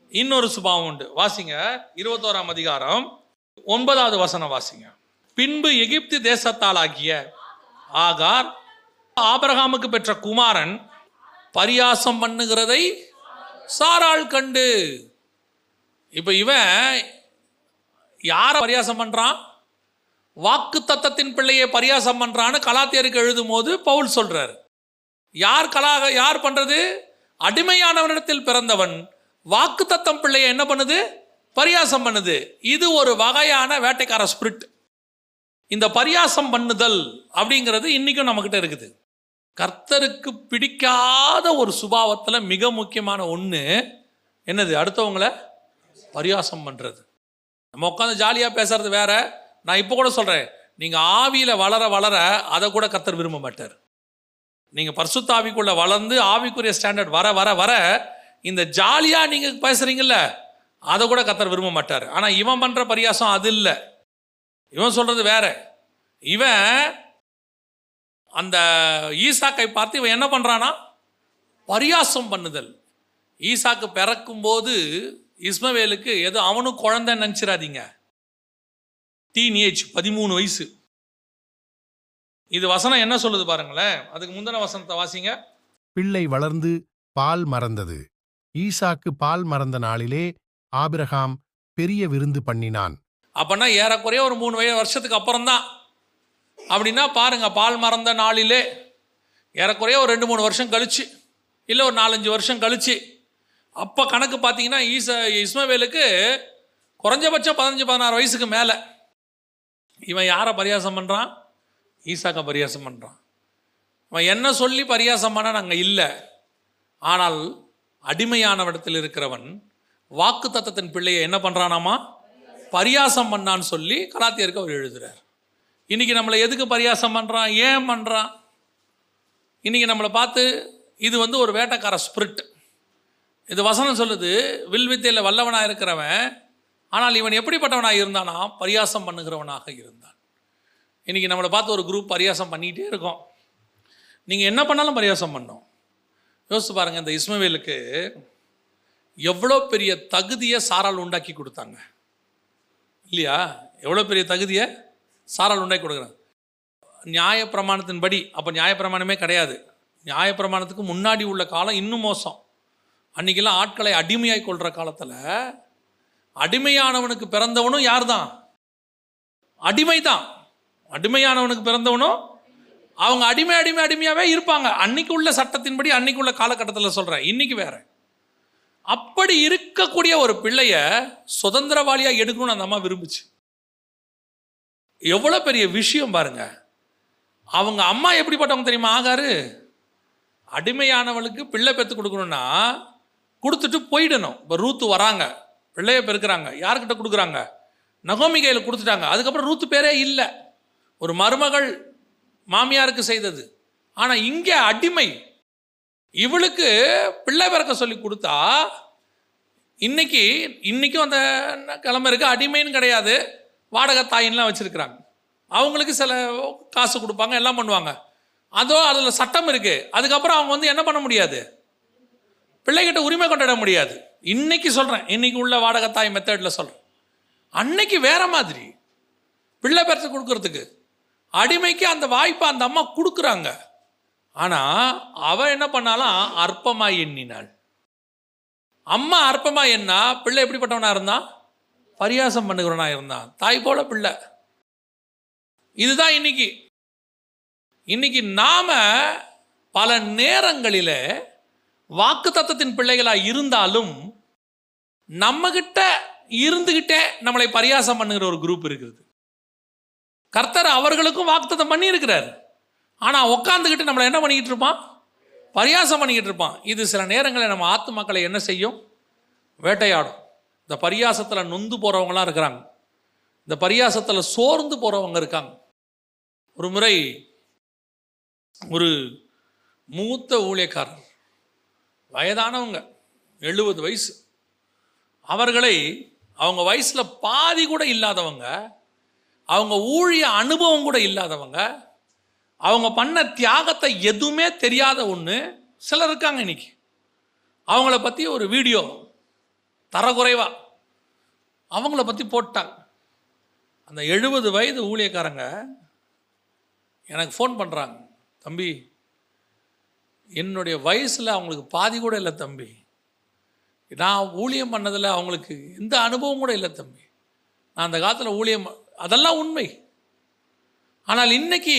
இன்னொரு சுபாவம் உண்டு. வாசிங்க. இருபத்தோராம் அதிகாரம். ஒன்பதாவது வசனம் வாசிங்க. பின்பு எகிப்து தேசத்தாலாகிய ஆகார் ஆபரகாமுக்கு பெற்ற குமாரன் பரியாசம் பண்ணுகிறதை சாராள் கண்டு. இப்போ இவன் யாரை பரியாசம் பண்றான்? வாக்கு தத்தத்தின் பிள்ளையை பரியாசம் பண்றான்னு கலாத்தியருக்கு எழுதும் போது பவுல் சொல்றார். யார் கலாக யார் பண்றது? அடிமையானவனிடத்தில் பிறந்தவன் வாக்கு தத்தம் பிள்ளையை என்ன பண்ணுது? பரியாசம் பண்ணுது. இது ஒரு வகையான வேட்டைக்கார ஸ்பிரிட் இந்த பரியாசம் பண்ணுதல் அப்படிங்கிறது இன்னைக்கும் நம்மக்கிட்ட இருக்குது. கர்த்தருக்கு பிடிக்காத ஒரு சுபாவத்தில் மிக முக்கியமான ஒன்று என்னது? அடுத்தவங்களை பரியாசம் பண்ணுறது நம்ம உட்காந்து ஜாலியாக பேசுறது வேற. நான் இப்போ கூட சொல்கிறேன் நீங்கள் ஆவியில் வளர வளர அதை கூட கர்த்தர் விரும்ப மாட்டார். நீங்கள் பரிசுத்த ஆவிக்குள்ள வளர்ந்து ஆவிக்குரிய ஸ்டாண்டர்ட் வர வர வர இந்த ஜாலியாக நீங்கள் பேசுகிறீங்கள அதை கூட கத்தர் விரும்ப மாட்டார். ஆனால் இவன் பண்ணுற பரியாசம் அது இல்லை. இவன் சொல்கிறது வேற. இவன் அந்த ஈசாக்கை பார்த்து இவன் என்ன பண்ணுறானா பரியாசம் பண்ணுதல். ஈசாக்கு பிறக்கும்போது இஸ்மவேலுக்கு ஏதோ அவனும் குழந்தை நினச்சிடாதீங்க டீன் ஏஜ் பதிமூணு வயசு. இது வசனம் என்ன சொல்லுது பாருங்களேன். அதுக்கு முந்தின வசனத்தை வாசிங்க. பிள்ளை வளர்ந்து பால் மறந்தது. ஈசாக்கு பால் மறந்த நாளிலே ஆபிரகாம் பெரிய விருந்து பண்ணினான். அப்போனா ஏறக்குறைய ஒரு மூணு வய வருஷத்துக்கு அப்புறம்தான். அப்படின்னா பாருங்கள் பால் மறந்த நாளிலே ஏறக்குறைய ஒரு ரெண்டு மூணு வருஷம் கழிச்சு இல்லை ஒரு நாலஞ்சு வருஷம் கழிச்சு அப்போ கணக்கு பார்த்தீங்கன்னா ஈச இஸ்மவேலுக்கு குறைஞ்சபட்சம் பதினஞ்சு பதினாறு வயசுக்கு மேலே. இவன் யாரை பரியாசம் பண்ணுறான் ஈசாக்கை பரியாசம் பண்ணுறான் இவன் என்ன சொல்லி பரியாசம் பண்ண நாங்கள் இல்லை. ஆனால் அடிமையானவிடத்தில் இருக்கிறவன் வாக்கு தத்தத்தின் பிள்ளையை என்ன பண்ணுறானாமா பரியாசம் பண்ணான்னு சொல்லி கலாத்தியருக்கு அவர் எழுதுகிறார் இன்னைக்கு நம்மளை எதுக்கு பரியாசம் பண்ணுறான் ஏன் பண்ணுறான் இன்னைக்கு நம்மளை பார்த்து இது வந்து ஒரு வேட்டக்கார ஸ்பிரிட் இது வசனம் சொல்லுது வில்வித்தையில் வல்லவனாக இருக்கிறவன் ஆனால் இவன் எப்படிப்பட்டவனாக இருந்தானா? பரியாசம் பண்ணுகிறவனாக இருந்தான். இன்னைக்கு நம்மளை பார்த்து ஒரு குரூப் பரியாசம் பண்ணிகிட்டே இருக்கோம். நீங்கள் என்ன பண்ணாலும் பரியாசம் பண்ணோம். யோசிச்சு பாருங்கள் இந்த இஸ்மவேலுக்கு எவ்வளோ பெரிய தகுதியை சாரால் உண்டாக்கி கொடுத்தாங்க. இல்லையா? எவ்வளோ பெரிய தகுதியை? சாரால் உண்டாக்கி கொடுக்குறாங்க நியாயப்பிரமாணத்தின்படி அப்போ நியாயப்பிரமாணமே கிடையாது. நியாயப்பிரமாணத்துக்கு முன்னாடி உள்ள காலம் இன்னும் மோசம். அன்றைக்கெல்லாம் ஆட்களை அடிமையாய் கொள்கிற காலத்தில் அடிமையானவனுக்கு பிறந்தவனும் யார் தான் அடிமை தான் அடிமையானவனுக்கு பிறந்தவனும் அவங்க அடிமை அடிமை அடிமையாகவே இருப்பாங்க. அன்னைக்கு உள்ள சட்டத்தின்படி அன்னைக்கு உள்ள காலகட்டத்தில் சொல்கிறேன் இன்னைக்கு வேற. அப்படி இருக்கக்கூடிய ஒரு பிள்ளைய சுதந்திரவாளியாக எடுக்கணும்னு அந்த அம்மா விரும்புச்சு. எவ்வளோ பெரிய விஷயம் பாருங்க. அவங்க அம்மா எப்படிப்பட்டவங்க தெரியுமா? ஆகாரு. அடிமையானவளுக்கு பிள்ளை பெற்று கொடுக்கணும்னா கொடுத்துட்டு போயிடணும். இப்போ ரூத்து வராங்க. பிள்ளைய பெருக்கிறாங்க. யார்கிட்ட கொடுக்குறாங்க? நகோமி கையில் கொடுத்துட்டாங்க. அதுக்கப்புறம் ரூத்து பேரே இல்லை. ஒரு மருமகள் மாமியாருக்கு செய்தது. ஆனால் இங்கே அடிமை. இவளுக்கு பிள்ளை பிறக்க சொல்லி கொடுத்தா இன்னைக்கு இன்னைக்கும் அந்த கிழமை இருக்குது அடிமைன்னு கிடையாது. வாடகை தாயின்லாம் வச்சிருக்கிறாங்க. அவங்களுக்கு சில காசு கொடுப்பாங்க எல்லாம் பண்ணுவாங்க. அதோ அதில் சட்டம் இருக்குது அதுக்கப்புறம் அவங்க வந்து என்ன பண்ண முடியாது? பிள்ளைகிட்ட உரிமை கொண்டாட முடியாது. இன்னைக்கு சொல்கிறேன் இன்னைக்கு உள்ள வாடகை தாய் மெத்தடில் சொல்கிறேன் அன்னைக்கு வேற மாதிரி. பிள்ளை பெற்று கொடுக்கறதுக்கு. அடிமைக்கு அந்த வாய்ப்பை அந்த அம்மா கொடுக்குறாங்க. ஆனால் அவ என்ன பண்ணாலாம் அற்பமாக எண்ணினாள். அம்மா அற்பமாக என்ன பிள்ளை எப்படிப்பட்டவனாக இருந்தான் பரியாசம் பண்ணுகிறவனா இருந்தான். தாய் போல பிள்ளை. இதுதான் இன்னைக்கு. இன்னைக்கு நாம பல நேரங்களில் வாக்கு தத்தத்தின் பிள்ளைகளாக இருந்தாலும் நம்மகிட்ட இருந்துகிட்டே நம்மளை பரியாசம் பண்ணுகிற ஒரு குரூப் இருக்குது கர்த்தர் அவர்களுக்கும் வாக்குத்தத்தம் பண்ணி இருக்கிறார் உட்காந்துக்கிட்டு நம்மளை என்ன பண்ணிக்கிட்டு இருப்பான்? பரியாசம் பண்ணிக்கிட்டு இருப்பான். இது சில நேரங்களில் நம்ம ஆத்து மக்களை என்ன செய்யும்? வேட்டையாடும். இந்த பரியாசத்தில் நொந்து போகிறவங்களாம் இருக்கிறாங்க. இந்த பரியாசத்தில் சோர்ந்து போகிறவங்க இருக்காங்க. ஒரு முறை ஒரு மூத்த ஊழியக்காரர் வயதானவங்க எழுபது வயசு. அவர்களை அவங்க வயசில் பாதி கூட இல்லாதவங்க அவங்க ஊழிய அனுபவம் கூட இல்லாதவங்க அவங்க பண்ண தியாகத்தை எதுவுமே தெரியாத ஒன்று சிலர் இருக்காங்க இன்னைக்கு. அவங்கள பற்றி ஒரு வீடியோ தரக்குறைவா. அவங்கள பற்றி போட்டாங்க அந்த எழுபது வயது ஊழியக்காரங்க எனக்கு ஃபோன் பண்ணுறாங்க தம்பி என்னுடைய வயசில் அவங்களுக்கு பாதி கூட இல்லை தம்பி. நான் ஊழியம் பண்ணதில் அவங்களுக்கு எந்த அனுபவம் கூட இல்லை தம்பி. நான் அந்த காலத்தில் ஊழியம் அதெல்லாம் உண்மை. ஆனால் இன்னைக்கு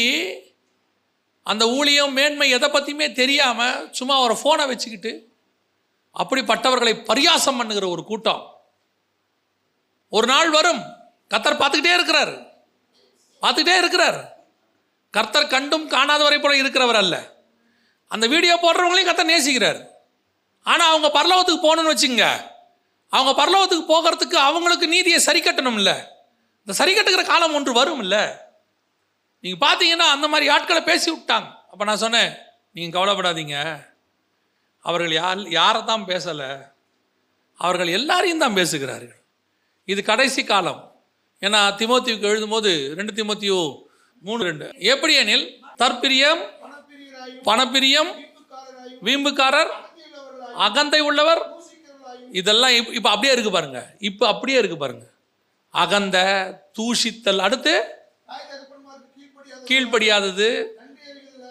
அந்த ஊழியம் மேன்மை எதை பற்றியுமே தெரியாமல் சும்மா ஒரு ஃபோனை வச்சுக்கிட்டு அப்படிப்பட்டவர்களை பரியாசம் பண்ணுகிற ஒரு கூட்டம். ஒரு நாள் வரும் கர்த்தர் பார்த்துக்கிட்டே இருக்கிறார். பார்த்துக்கிட்டே இருக்கிறார். கர்த்தர் கண்டும் காணாதவரை போல இருக்கிறவர் அல்ல. அந்த வீடியோ போடுறவங்களையும் கத்தர் நேசிக்கிறார். ஆனால் அவங்க பரலோகத்துக்கு போகணும்னு வச்சுங்க. அவங்க பரலோகத்துக்கு போகிறதுக்கு அவங்களுக்கு நீதியை சரி கட்டணும்ல இந்த சரி கட்டுக்கிற காலம் ஒன்று வரும் இல்லை நீங்கள் பார்த்தீங்கன்னா அந்த மாதிரி ஆட்களை பேசி விட்டாங்க. அப்போ நான் சொன்னேன் நீங்கள் கவலைப்படாதீங்க. அவர்கள் யார் யாரை தான் பேசலை அவர்கள் எல்லாரையும் தான் பேசுகிறார்கள். இது கடைசி காலம். ஏன்னா திமோத்தியுக்கு எழுதும்போது ரெண்டு திமோத்தியோ மூணு ரெண்டு. எப்படி எனில் தற்பிரியம் பணப்பிரியம் வீம்புக்காரர் அகந்தை உள்ளவர் இதெல்லாம் இப் இப்போ அப்படியே இருக்கு பாருங்க. இப்போ அப்படியே இருக்கு பாருங்க. அகந்த தூஷித்தல் அடுத்து கீழ்ப்படியாதது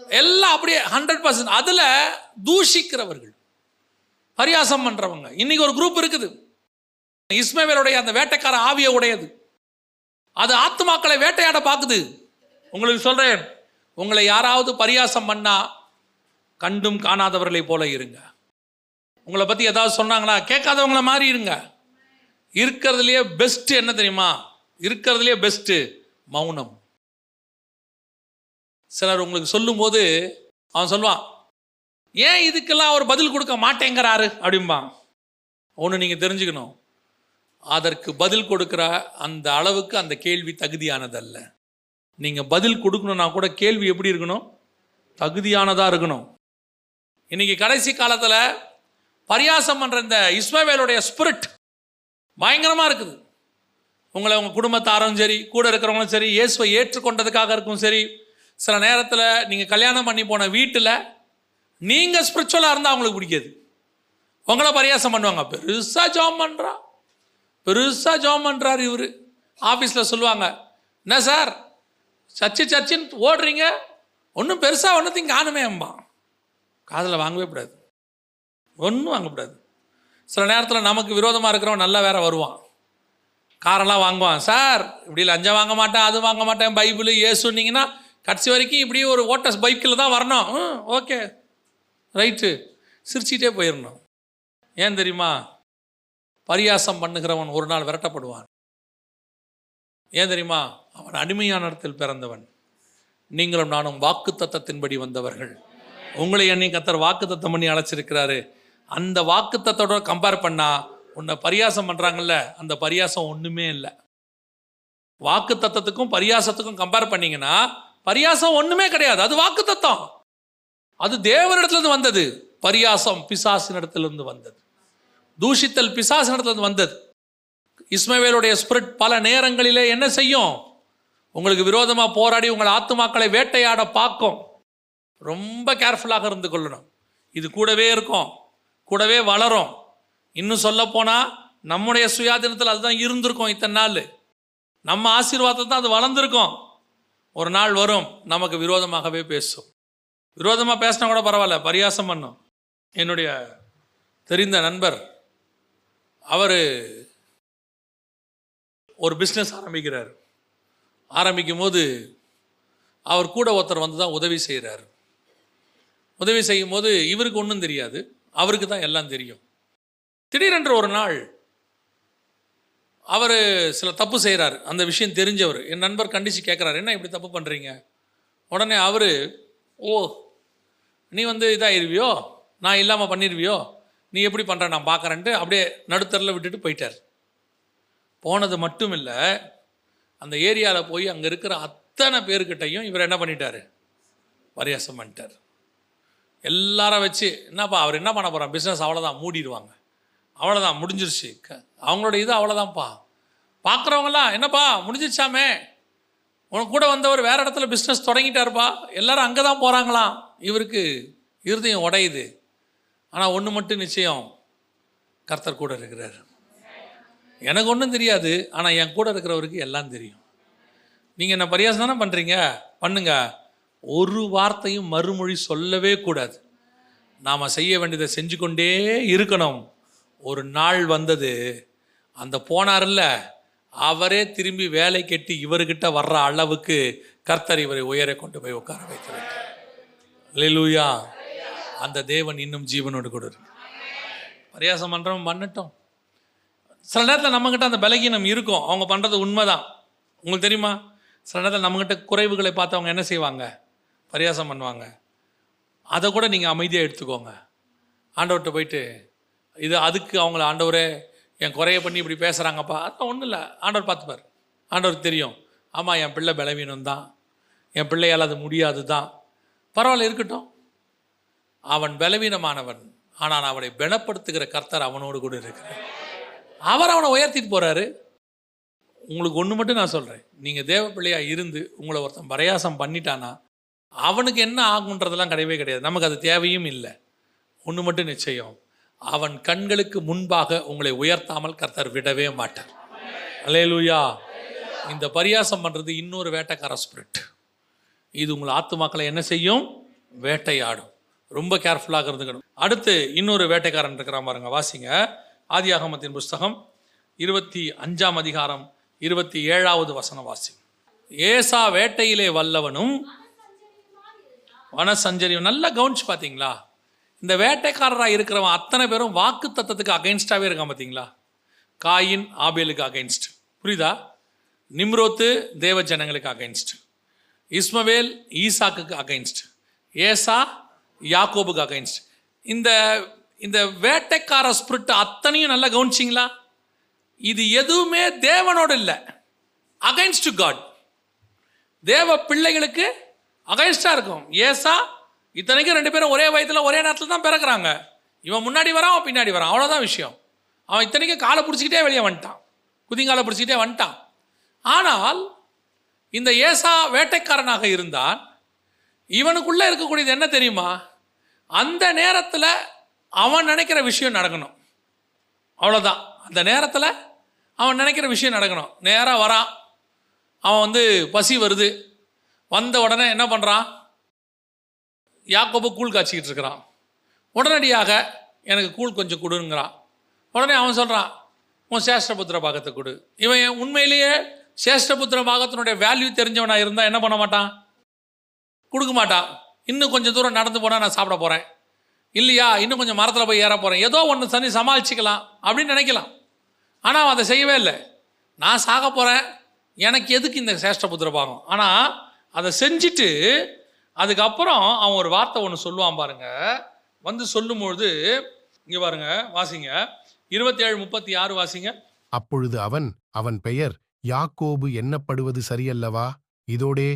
எல்லாம் அப்படியே ஹண்ட்ரட் பர்சன்ட் அதில் தூஷிக்கிறவர்கள் பரியாசம் பண்ணுறவங்க இன்னைக்கு ஒரு குரூப் இருக்குது. இஸ்மவேலுடைய அந்த வேட்டைக்கார ஆவிய உடையது. அது ஆத்துமாக்களை வேட்டையாட பார்க்குது. உங்களுக்கு சொல்கிறேன் உங்களை யாராவது பரியாசம் பண்ணா கண்டும் காணாதவர்களை போல இருங்க. உங்களை பற்றி ஏதாவது சொன்னாங்களா? கேட்காதவங்கள மாதிரி இருங்க. இருக்கிறதுலையே பெஸ்ட்டு என்ன தெரியுமா? இருக்கிறதுலையே பெஸ்ட்டு மௌனம். சிலர் உங்களுக்கு சொல்லும்போது அவன் சொல்லுவான் ஏன் இதுக்கெல்லாம் அவர் பதில் கொடுக்க மாட்டேங்கிறாரு? அப்படிம்பான். ஒன்று நீங்கள் தெரிஞ்சுக்கணும். அதற்கு பதில் கொடுக்குற அந்த அளவுக்கு அந்த கேள்வி தகுதியானதல்ல. நீங்கள் பதில் கொடுக்கணும்னா கூட கேள்வி எப்படி இருக்கணும்? தகுதியானதாக இருக்கணும். இன்னைக்கு கடைசி காலத்தில் பரியாசம் பண்ணுற இந்த இஸ்மவேலுடைய ஸ்பிரிட் பயங்கரமாக இருக்குது. உங்களை உங்கள் குடும்பத்தாரும் சரி கூட இருக்கிறவங்களும் சரி இயேசுவை ஏற்றுக்கொண்டதுக்காக இருக்கும் சரி சில நேரத்தில் நீங்கள் கல்யாணம் பண்ணி போன வீட்டில் நீங்கள் ஸ்பிரிச்சுவலாக இருந்தால் அவங்களுக்கு பிடிக்காது. உங்களை பரியாசம் பண்ணுவாங்க. பெருசாக ஜாம் பண்ணுறா பெருசாக ஜாம் பண்ணுறாரு இவர். ஆஃபீஸில் சொல்லுவாங்க என்ன சார்? சர்ச்சு சர்ச்சின்னு ஓடுறீங்க? ஒன்றும் பெருசாக ஒன்றத்தையும் காணுமே அம்மா. காதில் வாங்கவே கூடாது. ஒன்றும் வாங்கக்கூடாது சில நேரத்தில் நமக்கு விரோதமாக இருக்கிறவன் நல்லா வேற வருவான். காரெல்லாம் வாங்குவான். சார் இப்படி லஞ்சம் வாங்க மாட்டேன் அது வாங்க மாட்டேன் பைபிள் ஏசுன்னீங்கன்னா கடைசி வரைக்கும் இப்படி ஒரு ஓட்டஸ் பைக்கில் தான் வரணும். ஓகே. ரைட்டு. சிரிச்சிட்டே போயிடணும். ஏன் தெரியுமா? பரியாசம் பண்ணுகிறவன் ஒரு நாள் விரட்டப்படுவான். ஏன் தெரியுமா? அவன் அடிமையான இடத்தில் பிறந்தவன். நீங்களும் நானும் வாக்கு தத்தத்தின்படி வந்தவர்கள். உங்களை எண்ணி கத்தர் வாக்கு தத்தம் பண்ணி அழைச்சிருக்கிறாரு. அந்த வாக்கு தத்தோட கம்பேர் பண்ணா உன்னை பரியாசம் பண்றாங்கல்ல அந்த பரியாசம் ஒண்ணுமே இல்லை. வாக்கு தத்தத்துக்கும் பரியாசத்துக்கும் கம்பேர் பண்ணீங்கன்னா பரியாசம் ஒண்ணுமே கிடையாது. அது வாக்கு தத்தம் அது தேவனிடத்திலிருந்து வந்தது. பரியாசம் பிசாசினிடத்திலிருந்து வந்தது. தூஷித்தல் பிசாசினிடத்திலிருந்து வந்தது. இஸ்மவேலுடைய ஸ்பிரிட் பல நேரங்களிலே என்ன செய்யும்? உங்களுக்கு விரோதமாக போராடி உங்கள் ஆத்துமாக்களை வேட்டையாட பார்க்கும். ரொம்ப கேர்ஃபுல்லாக இருந்து கொள்ளணும். இது கூடவே இருக்கும். கூடவே வளரும். இன்னும் சொல்லப்போனால் நம்முடைய சுயாதீனத்தில் அதுதான் இருந்திருக்கும் இத்தனை நாள். நம்ம ஆசீர்வாதத்தை தான் அது வளர்ந்துருக்கும். ஒரு நாள் வரும் நமக்கு விரோதமாகவே பேசும். விரோதமாக பேசினா கூட பரவாயில்ல பரியாசம் பண்ணும். என்னுடைய தெரிந்த நண்பர் அவர் ஒரு பிஸ்னஸ் ஆரம்பிக்கிறார். ஆரம்பிக்கும் போது அவர் கூட ஒருத்தர் வந்து தான் உதவி செய்கிறார் உதவி செய்யும் போது இவருக்கு ஒன்றும் தெரியாது அவருக்கு தான் எல்லாம் தெரியும். திடீரென்று ஒரு நாள் அவர் சில தப்பு செய்கிறார் அந்த விஷயம் தெரிஞ்சவர். என் நண்பர் கண்டித்து கேட்குறாரு என்ன இப்படி தப்பு பண்ணுறீங்க உடனே அவர் ஓ நீ வந்து இதாகிருவியோ நான் இல்லாமல் பண்ணிடுவியோ நீ எப்படி பண்ணுற நான் பார்க்குறேன்ட்டு அப்படியே நடுத்தரில் விட்டுட்டு போயிட்டார். போனது மட்டும் இல்லை அந்த ஏரியாவில் போய் அங்கே இருக்கிற அத்தனை பேர்கிட்டையும் இவர் என்ன பண்ணிட்டார்? பரியாசம் பண்ணிட்டார். எல்லாரும் வச்சு என்னப்பா அவர் என்ன பண்ண போகிறான் பிஸ்னஸ் அவ்வளோதான் மூடிடுவாங்க அவ்வளோதான் முடிஞ்சிருச்சு. க- அவங்களோட இது அவ்வளோதான்ப்பா பார்க்குறவங்களாம் என்னப்பா முடிஞ்சிருச்சாமே? உனக்கு கூட வந்தவர் வேறு இடத்துல பிஸ்னஸ் தொடங்கிட்டாருப்பா. எல்லாரும் அங்கே தான் போகிறாங்களாம் இவருக்கு இருதயம் உடையுது. ஆனால் ஒன்று மட்டும் நிச்சயம் கர்த்தர் கூட இருக்கிறார். எனக்கு ஒன்றும் தெரியாது ஆனால் என் கூட இருக்கிறவருக்கு எல்லாம் தெரியும். நீங்கள் என்ன பரியாசம் தானே பண்ணுறீங்க பண்ணுங்க. ஒரு வார்த்தையும் மறுமொழி சொல்லவே கூடாது. நாம் செய்ய வேண்டியதை செஞ்சு கொண்டே இருக்கணும். ஒரு நாள் வந்தது அந்த போனார்ல அவரே திரும்பி வேலை கட்டி இவர்கிட்ட வர்ற அளவுக்கு கர்த்தர் இவரை உயர கொண்டு போய் உட்கார வைக்கிறார் அல்லேலூயா அந்த தேவன் இன்னும் ஜீவனோடு கூட இருக்கு. பரியாசம் பண்ணுறவன் பண்ணட்டும். சில நேரத்தில் நம்மக்கிட்ட அந்த பலகீனம் இருக்கும். அவங்க பண்ணுறது உண்மைதான். உங்களுக்கு தெரியுமா? சில நேரத்தில் நம்மக்கிட்ட குறைவுகளை பார்த்து அவங்க என்ன செய்வாங்க? பரியாசம் பண்ணுவாங்க. அதை கூட நீங்கள் அமைதியாக எடுத்துக்கோங்க. ஆண்டவர்கிட்ட போயிட்டு இது அதுக்கு அவங்கள ஆண்டவரே என் குறைய பண்ணி இப்படி பேசுகிறாங்கப்பா அதான் ஒன்றும் இல்லை. ஆண்டவர் பார்த்துப்பார். ஆண்டவருக்கு தெரியும். ஆமாம் என் பிள்ளை பலவீனம் தான் என் பிள்ளையால் அது முடியாது தான் பரவாயில்ல இருக்கட்டும். அவன் பலவீனமானவன். ஆனால் அவனை பலப்படுத்துகிற கர்த்தர் அவனோடு கூட இருக்கிறார். அவர் அவனை உயர்த்திட்டு போகிறாரு உங்களுக்கு ஒன்று மட்டும் நான் சொல்கிறேன் நீங்கள் தேவ பிள்ளையாக இருந்து உங்களை ஒருத்தன் பரையாசம் பண்ணிட்டானா அவனுக்கு என்ன ஆகுன்றதெல்லாம் கிடையவே கிடையாது. நமக்கு அது தேவையும் இல்லை. ஒன்று மட்டும் நிச்சயம். அவன் கண்களுக்கு முன்பாக உங்களை உயர்த்தாமல் கர்த்தர் விடவே மாட்டார். அல்லேலூயா இந்த பரியாசம் பண்ணுறது இன்னொரு வேட்டைக்கார ஸ்பிரிட் இது உங்கள் ஆத்துமாக்களை என்ன செய்யும்? வேட்டையாடும். ரொம்ப கேர்ஃபுல்லாக இருந்துக்கணும். அடுத்து இன்னொரு வேட்டைக்காரன் இருக்கிறா பாருங்க வாசிங்க. ஆதியாகமத்தின் புஸ்தகம் இருபத்தி அஞ்சாம் அதிகாரம் இருபத்தி ஏழாவது வசனம் வாசி ஏசா வேட்டையிலே வல்லவனும் வனசஞ்சரியும் நல்லா கவனிச்சு பார்த்தீங்களா? இந்த வேட்டைக்காரராக இருக்கிறவன் அத்தனை பேரும் வாக்கு தத்தத்துக்கு அகைன்ஸ்டாகவே இருக்கான் பார்த்தீங்களா காயின் ஆபேலுக்கு அகைன்ஸ்ட் புரியுதா? நிம்ரோத்து தேவ ஜனங்களுக்கு அகைன்ஸ்ட் இஸ்மவேல் ஈசாக்குக்கு அகைன்ஸ்ட் ஏசா யாக்கோபுக்கு அகைன்ஸ்ட் இந்த இந்த வேட்டைக்கார ஸ்பிரிட் அத்தனையும் நல்லா கவனிச்சிங்களா? இது எதுவுமே தேவனோடு இல்லை. அகைன்ஸ்ட் காட் தேவ பிள்ளைகளுக்கு அகைன்ஸ்டாக இருக்கும். ஏசா இத்தனைக்கும் ரெண்டு பேரும் ஒரே வயதில் ஒரே நேரத்தில் தான் பிறக்கிறாங்க. இவன் முன்னாடி வரான் அவன் பின்னாடி வரான். அவ்வளோதான் விஷயம். அவன் இத்தனைக்கும் காலை பிடிச்சிக்கிட்டே வெளியே வந்துட்டான். குதிங்காலை பிடிச்சிக்கிட்டே வந்துட்டான். ஆனால் இந்த ஏசா வேட்டைக்காரனாக இருந்தான். இவனுக்குள்ளே இருக்கக்கூடியது என்ன தெரியுமா? அந்த நேரத்தில் அவன் நினைக்கிற விஷயம் நடக்கணும். அவ்வளோதான் அந்த நேரத்தில் அவன் நினைக்கிற விஷயம் நடக்கணும். நேராக வரான். அவன் வந்து பசி வருது. வந்த உடனே என்ன பண்ணுறான் யாக்கோபு கூழ் காய்ச்சிக்கிட்டு இருக்கிறான் உடனடியாக எனக்கு கூழ் கொஞ்சம் கொடுங்கிறான். உடனே அவன் சொல்கிறான் உன் சேஷ்டபுத்திர பாகத்தை கொடு. இவன் உண்மையிலேயே சேஷ்டபுத்திர பாகத்தினுடைய வேல்யூ தெரிஞ்சவனாக இருந்தால் என்ன பண்ண மாட்டான்? கொடுக்க மாட்டான். இன்னும் கொஞ்சம் தூரம் நடந்து போனால் நான் சாப்பிட போகிறேன் இல்லையா இன்னும் கொஞ்சம் மரத்தில் போய் ஏற போகிறேன் ஏதோ ஒன்று தண்ணி சமாளிச்சிக்கலாம் அப்படின்னு நினைக்கலாம். ஆனால் அவன் அதை செய்யவே இல்லை. நான் சாக போகிறேன் எனக்கு எதுக்கு இந்த சேஷ்டபுத்திர பாகம்? ஆனால் அதை செஞ்சுட்டு அதுக்கப்புறம் அவன் ஒரு வார்த்தை ஒன்று சொல்லுவான் பாருங்க. வந்து சொல்லும்பொழுது இங்கே பாருங்க வாசிங்க. இருபத்தேழு முப்பத்தி ஆறு வாசிங்க. அப்பொழுது அவன் அவன் பெயர் யாக்கோபு எண்ணப்படுவது சரியல்லவா? இதோடே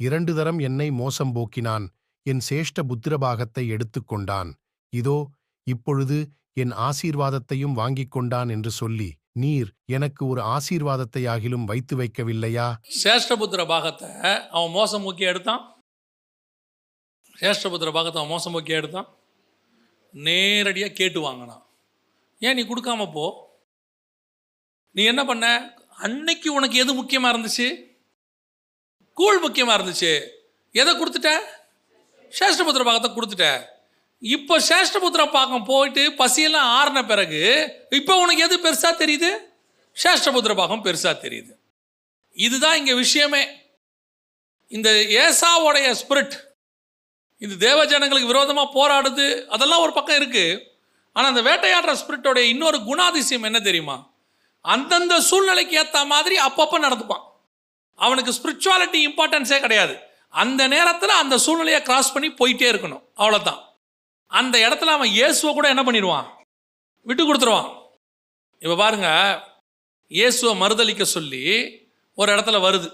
இரண்டு தரம் என்னை மோசம் போக்கினான். என் சேஷ்ட புத்திரபாகத்தை எடுத்துக்கொண்டான் இதோ இப்பொழுது என் ஆசீர்வாதத்தையும் வாங்கிக் கொண்டான் என்று சொல்லி நீர் எனக்கு ஒரு ஆசீர்வாதத்தையாகிலும் வைத்து வைக்கவில்லையா? சேஷ்டபுத்திர பாகத்தை அவன் மோசம் முக்கிய எடுத்தான். சேஷ்டபுத்திர பக்கத்தை அவன் மோசம் முக்கிய எடுத்தான்? நேரடியாக கேட்டு வாங்கினான். ஏன் நீ கொடுக்காம போ? நீ என்ன பண்ண? அன்னைக்கு உனக்கு எது முக்கியமாக இருந்துச்சு? கூழ் முக்கியமாக இருந்துச்சு. எதை கொடுத்துட்ட? சேஷ்டபுத்திர பாகத்தை கொடுத்துட்ட. இப்போ சேஷ்டபுத்திர பாகம் போயிட்டு பசியெல்லாம் ஆறின பிறகு இப்போ உனக்கு எது பெருசாக தெரியுது? சேஷ்டபுத்திர பாகம் பெருசாக தெரியுது. இதுதான் இங்கே விஷயமே. இந்த ஏசாவோடைய ஸ்பிரிட் இது தேவ ஜனங்களுக்கு விரோதமாக போராடுது அதெல்லாம் ஒரு பக்கம் இருக்கு. ஆனால் அந்த வேட்டையாடுற ஸ்பிரிட்டோடைய இன்னொரு குணாதிசயம் என்ன தெரியுமா? அந்தந்த சூழ்நிலைக்கு ஏற்ற மாதிரி அப்பப்போ நடந்துப்பான். அவனுக்கு ஸ்பிரிச்சுவாலிட்டி இம்பார்ட்டன்ஸே கிடையாது. அந்த நேரத்தில் அந்த சூழ்நிலையை கிராஸ் பண்ணி போயிட்டே இருக்கணும். அவ்வளோதான் அந்த இடத்துல அவன் இயேசுவை கூட என்ன பண்ணிடுவான்? விட்டு கொடுத்துருவான். இப்போ பாருங்க இயேசுவை மறுதளிக்க சொல்லி ஒரு இடத்துல வருது.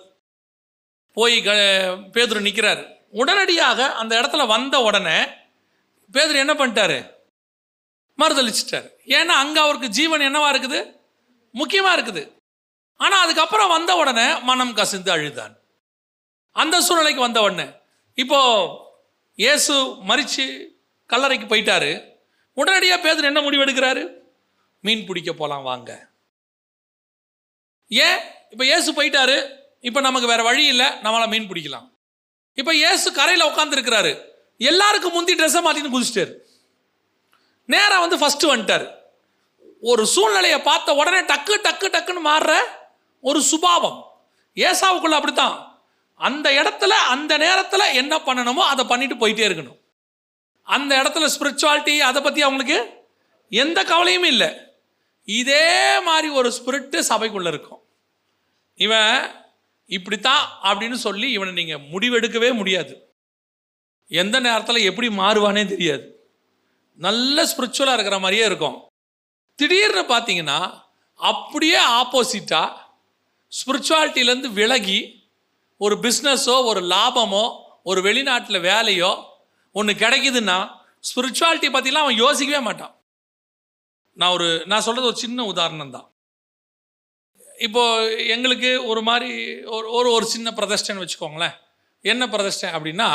போய் க பேதுரு நிற்கிறாரு உடனடியாக அந்த இடத்துல வந்த உடனே பேதர் என்ன பண்ணிட்டாரு? மறுதளிச்சிட்டார் ஏன்னா அங்கே அவருக்கு ஜீவன் என்னவா இருக்குது? முக்கியமாக இருக்குது. ஆனால் அதுக்கப்புறம் வந்த உடனே மனம் கசிந்து அழுதான். அந்த சூழ்நிலைக்கு வந்த உடனே இப்போ இயேசு மறிச்சு கல்லறைக்கு போயிட்டாரு. உடனடியாக பேதர் என்ன முடிவு எடுக்கிறாரு? மீன் பிடிக்க போகலாம் வாங்க. ஏன்? இப்போ இயேசு போயிட்டாரு. இப்போ நமக்கு வேறு வழி இல்லை. நம்மளால் மீன் பிடிக்கலாம். இப்போ இயேசு கரையில் உட்காந்துருக்கிறாரு எல்லாருக்கும் முந்தி ட்ரெஸ்ஸை மாற்றின்னு குதிச்சிட்டாரு. நேராக வந்து ஃபஸ்ட்டு வந்துட்டார். ஒரு சூழ்நிலையை பார்த்த உடனே டக்கு டக்கு டக்குன்னு மாறுற ஒரு சுபாவம். ஏசாவுக்குள்ள அப்படித்தான். அந்த இடத்துல அந்த நேரத்தில் என்ன பண்ணணுமோ அதை பண்ணிட்டு போயிட்டே இருக்கணும். அந்த இடத்துல ஸ்பிரிச்சுவாலிட்டி அதை பற்றி அவங்களுக்கு எந்த கவலையும் இல்லை. இதே மாதிரி ஒரு ஸ்பிரிட்டு சபைக்குள்ளே இருக்கும். இவன் இப்படித்தான் அப்படின்னு சொல்லி இவனை நீங்கள் முடிவெடுக்கவே முடியாது. எந்த நேரத்தில் எப்படி மாறுவானே தெரியாது. நல்ல ஸ்பிரிச்சுவலாக இருக்கிற மாதிரியே இருக்கும். திடீர்னு பார்த்தீங்கன்னா அப்படியே ஆப்போசிட்டாக ஸ்பிரிச்சுவாலிட்டியிலேருந்து விலகி ஒரு பிஸ்னஸோ ஒரு லாபமோ ஒரு வெளிநாட்டில் வேலையோ ஒன்று கிடைக்குதுன்னா ஸ்பிரிச்சுவாலிட்டி பற்றிலாம் அவன் யோசிக்கவே மாட்டான். நான் ஒரு நான் சொல்கிறது ஒரு சின்ன உதாரணம் தான் இப்போது எங்களுக்கு ஒரு மாதிரி ஒரு ஒரு ஒரு சின்ன பிரதிஷ்டைன்னு வச்சுக்கோங்களேன். என்ன பிரதிஷ்டை அப்படின்னா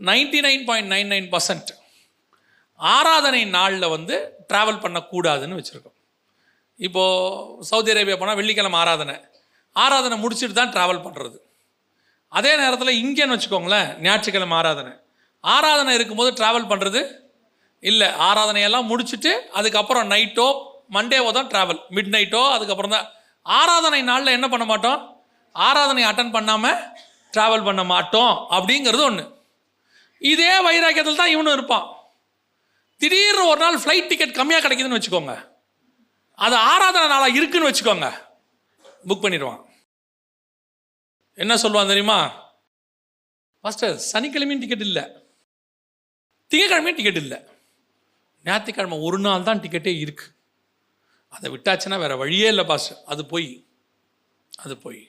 ninety nine point nine nine percent ஆராதனை நாளில் வந்து ட்ராவல் பண்ணக்கூடாதுன்னு வச்சுருக்கோம். இப்போது சவுதி அரேபியா போனால் வெள்ளிக்கிழமை ஆராதனை. ஆராதனை முடிச்சுட்டு தான் ட்ராவல் பண்ணுறது அதே நேரத்தில் இங்கேன்னு வச்சுக்கோங்களேன் ஞாயிற்றுக்கிழமை ஆராதனை. ஆராதனை இருக்கும்போது ட்ராவல் பண்ணுறது இல்லை. ஆராதனையெல்லாம் முடிச்சுட்டு அதுக்கப்புறம் நைட்டோ மண்டேவோ தான் ட்ராவல் மிட் நைட்டோ அதுக்கப்புறம் தான். ஆராதனை நாளில் என்ன பண்ண மாட்டோம்? ஆராதனை அட்டன் பண்ணாமல் ட்ராவல் பண்ண மாட்டோம் அப்படிங்கிறது ஒன்று இதே வைராக்கியத்தில் தான் இவனும் இருப்பான். திடீர்னு ஒரு நாள் ஃப்ளைட் டிக்கெட் கம்மியாக கிடைக்குதுன்னு வச்சுக்கோங்க. அது ஆராதனை நாளாக இருக்குன்னு வச்சுக்கோங்க. புக் பண்ணிடுவான். என்ன சொல்லுவான் தெரியுமா? மாஸ்டர் சனிக்கிழமையும் டிக்கெட் இல்லை. திங்கக்கிழமையும் டிக்கெட் இல்லை. ஞாயிற்றுக்கிழமை ஒரு நாள் தான் டிக்கெட்டே இருக்குது அதை விட்டாச்சுன்னா வேற வழியே இல்லை பாஸ்டர் அது போய் அது போய்.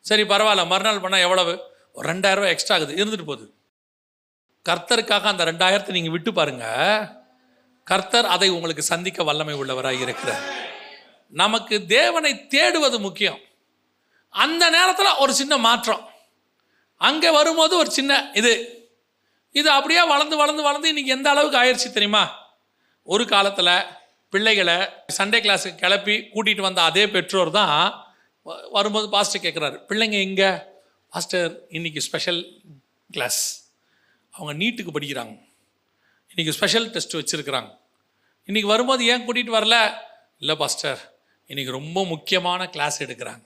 சரி பரவாயில்ல. மறுநாள் பண்ணால் எவ்வளவு? ஒரு ரெண்டாயிரம் எக்ஸ்ட்ரா ஆகுது. இருந்துட்டு போகுது. கர்த்தருக்காக அந்த ரெண்டாயிரத்தை நீங்கள் விட்டு பாருங்க. கர்த்தர் அதை உங்களுக்கு சந்திக்க வல்லமை உள்ளவராக இருக்கிறார். நமக்கு தேவனை தேடுவது முக்கியம். அந்த நேரத்தில் ஒரு சின்ன மாற்றம். அங்கே வரும்போது ஒரு சின்ன இது. இது அப்படியே வளர்ந்து வளர்ந்து வளர்ந்து இன்னைக்கு எந்த அளவுக்கு ஆயிடுச்சு தெரியுமா? ஒரு காலத்தில் பிள்ளைகளை சண்டே கிளாஸுக்கு கிளப்பி கூட்டிகிட்டு வந்த அதே பெற்றோர் தான் வரும்போது பாஸ்டர் கேட்குறாரு பிள்ளைங்க எங்கே? பாஸ்டர் இன்றைக்கி ஸ்பெஷல் கிளாஸ் அவங்க நீட்டுக்கு படிக்கிறாங்க. இன்றைக்கி ஸ்பெஷல் டெஸ்ட் வச்சுருக்கிறாங்க. இன்றைக்கி வரும்போது ஏன் கூட்டிகிட்டு வரல? இல்லை பாஸ்டர் இன்றைக்கி ரொம்ப முக்கியமான கிளாஸ் எடுக்கிறாங்க.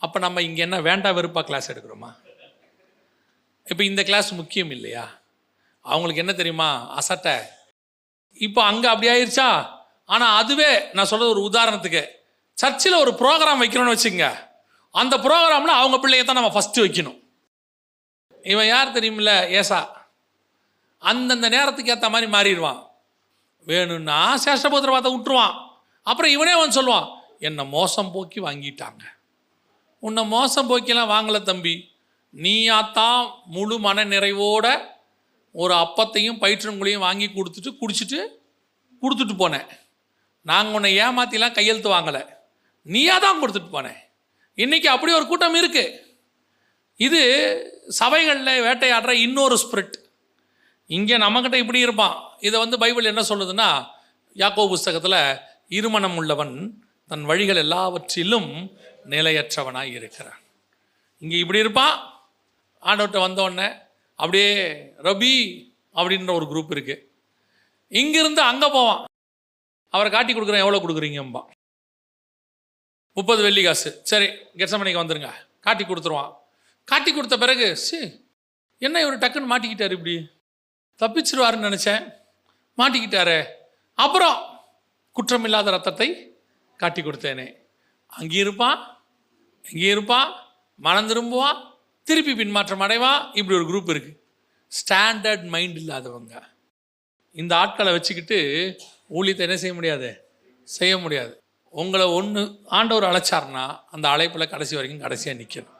அப்போ நம்ம இங்கே என்ன வேண்டாம் வெறுப்பாக கிளாஸ் எடுக்கிறோமா? இப்போ இந்த கிளாஸ் முக்கியம் இல்லையா? அவங்களுக்கு என்ன தெரியுமா? அசட்டை. இப்போ அங்கே அப்படி ஆயிடுச்சா ஆனால் அதுவே நான் சொல்கிறது ஒரு உதாரணத்துக்கு. சர்ச்சில் ஒரு ப்ரோக்ராம் வைக்கணும்னு வச்சுங்க. அந்த ப்ரோக்ராமில் அவங்க பிள்ளைய தான் நம்ம ஃபஸ்ட்டு வைக்கணும். இவன் யார் தெரியுமில்ல? ஏசா. அந்தந்த நேரத்துக்கு ஏற்ற மாதிரி மாறிடுவான். வேணும்னா சேஷ்டபுத்திரவாதத்தை விட்டுருவான். அப்புறம் இவனே வந்து சொல்லுவான் என்னை மோசம் போக்கி வாங்கிட்டாங்க. உன்னை மோசம் போக்கிலாம் வாங்கலை தம்பி. நீயாத்தான் முழு மன நிறைவோட ஒரு அப்பத்தையும் பயிற்றங்குழியும் வாங்கி கொடுத்துட்டு குடிச்சிட்டு கொடுத்துட்டு போனேன். நாங்கள் உன்னை ஏமாத்திலாம் கையெழுத்து வாங்கலை. நீயா தான் கொடுத்துட்டு போனேன் இன்றைக்கி அப்படி ஒரு கூட்டம் இருக்குது இது சபைகளில் வேட்டையாடுற இன்னொரு ஸ்பிரிட் இங்கே நம்மக்கிட்ட இப்படி இருப்பான். இதை வந்து பைபிள் என்ன சொல்லுதுன்னா யாக்கோ புஸ்தகத்தில் இருமணம் உள்ளவன் தன் வழிகள் எல்லாவற்றிலும் நிலையற்றவனாக இருக்கிறான். இங்கே இப்படி இருப்பான். ஆண்டவர்கிட்ட வந்தோடனே அப்படியே ரபி அப்படின்ற ஒரு குரூப் இருக்குது இங்கிருந்து அங்கே போவான். அவரை காட்டி கொடுக்குறேன் எவ்வளோ கொடுக்குறீங்கம்பா? முப்பது வெள்ளி காசு. சரி கெட்சமணிக்கு வந்துருங்க. காட்டி கொடுத்துருவான். காட்டி கொடுத்த பிறகு சி என்ன இவர் டக்குன்னு மாட்டிக்கிட்டார் இப்படி? தப்பிச்சிருவாருன்னு நினச்சேன். மாட்டிக்கிட்டாரே. அப்புறம் குற்றமில்லாத ரத்தத்தை காட்டி கொடுத்தேனே. அங்கே இருப்பான் இங்கே இருப்பான் மனம் திரும்புவான் திருப்பி பின்மாற்றம் அடைவான் இப்படி ஒரு குரூப் இருக்குது ஸ்டாண்டர்ட் மைண்ட் இல்லாதவங்க. இந்த ஆட்களை வச்சுக்கிட்டு ஊழியத்தை என்ன செய்ய முடியாது? செய்ய முடியாது. உங்களை ஒன்று ஆண்டவர் அழைச்சார்னா அந்த அழைப்பில் கடைசி வரைக்கும் கடைசியாக நிற்கணும்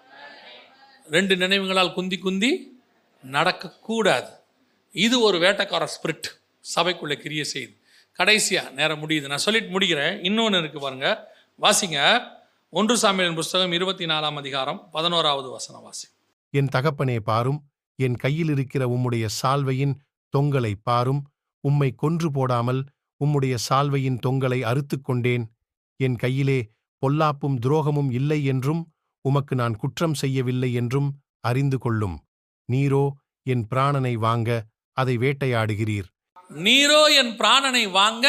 ரெண்டு நினைவுகளால் குந்தி குந்தி நடக்கக்கூடாது. இது ஒரு வேட்டக்கார ஸ்பிரிட் சபைக்குள்ளே கிரிய செய்யுது. கடைசியாக நேரம் முடியுது. நான் சொல்லிட்டு முடிக்கிறேன். இன்னொன்று இருக்குது பாருங்க. வாசிங்க. ஒன்று சாமியின் புஸ்தகம் இருபத்தி நாலாம் அதிகாரம் பதினோராவது வசன வாசி என் தகப்பனே பாரும். என் கையில் இருக்கிற உம்முடைய சால்வையின் தொங்கலை பாரும். உம்மை கொன்று போடாமல் உம்முடைய சால்வையின் தொங்கலை அறுத்துக் கொண்டேன். என் கையிலே பொல்லாப்பும் துரோகமும் இல்லை என்றும் உமக்கு நான் குற்றம் செய்யவில்லை என்றும் அறிந்து கொள்ளும். நீரோ என் பிராணனை வாங்க அதை வேட்டையாடுகிறீர். நீரோ என் பிராணனை வாங்க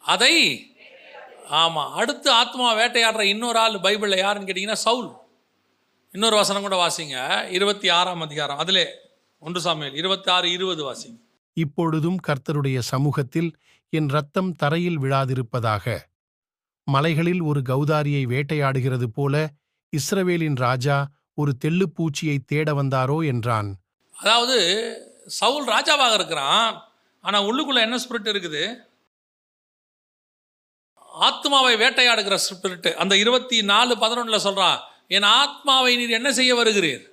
அதை ஆமாம் அடுத்து ஆத்மா வேட்டையாடுற இன்னொரு ஆள் பைபிளில் யாருன்னு கேட்டிங்கன்னா சவுல். இன்னொரு வசனம் கூட வாசிங்க. இருபத்தி ஆறாம் அதிகாரம். அதிலே ஒன்று சாமியல் இருபத்தி ஆறு இருபது வாசிங்க. இப்பொழுதும் கர்த்தருடைய சமூகத்தில் என் ரத்தம் தரையில் விழாதிருப்பதாக. மலைகளில் ஒரு கௌதாரியை வேட்டையாடுகிறது போல இஸ்ரவேலின் ராஜா ஒரு தெள்ளுப்பூச்சியை தேட வந்தாரோ என்றான். அதாவது சவுல் ராஜாவாக இருக்கிறான் ஆனால் உள்ளுக்குள்ள என்ன ஸ்பிரிட் இருக்குது? ஆத்மாவை வேட்டையாடுகிற ஸ்பிரிட் அந்த இருபத்தி நாலு பதினொன்றில் சொல்றான் என் ஆத்மாவை நீர் என்ன செய்ய வருகிறீர்?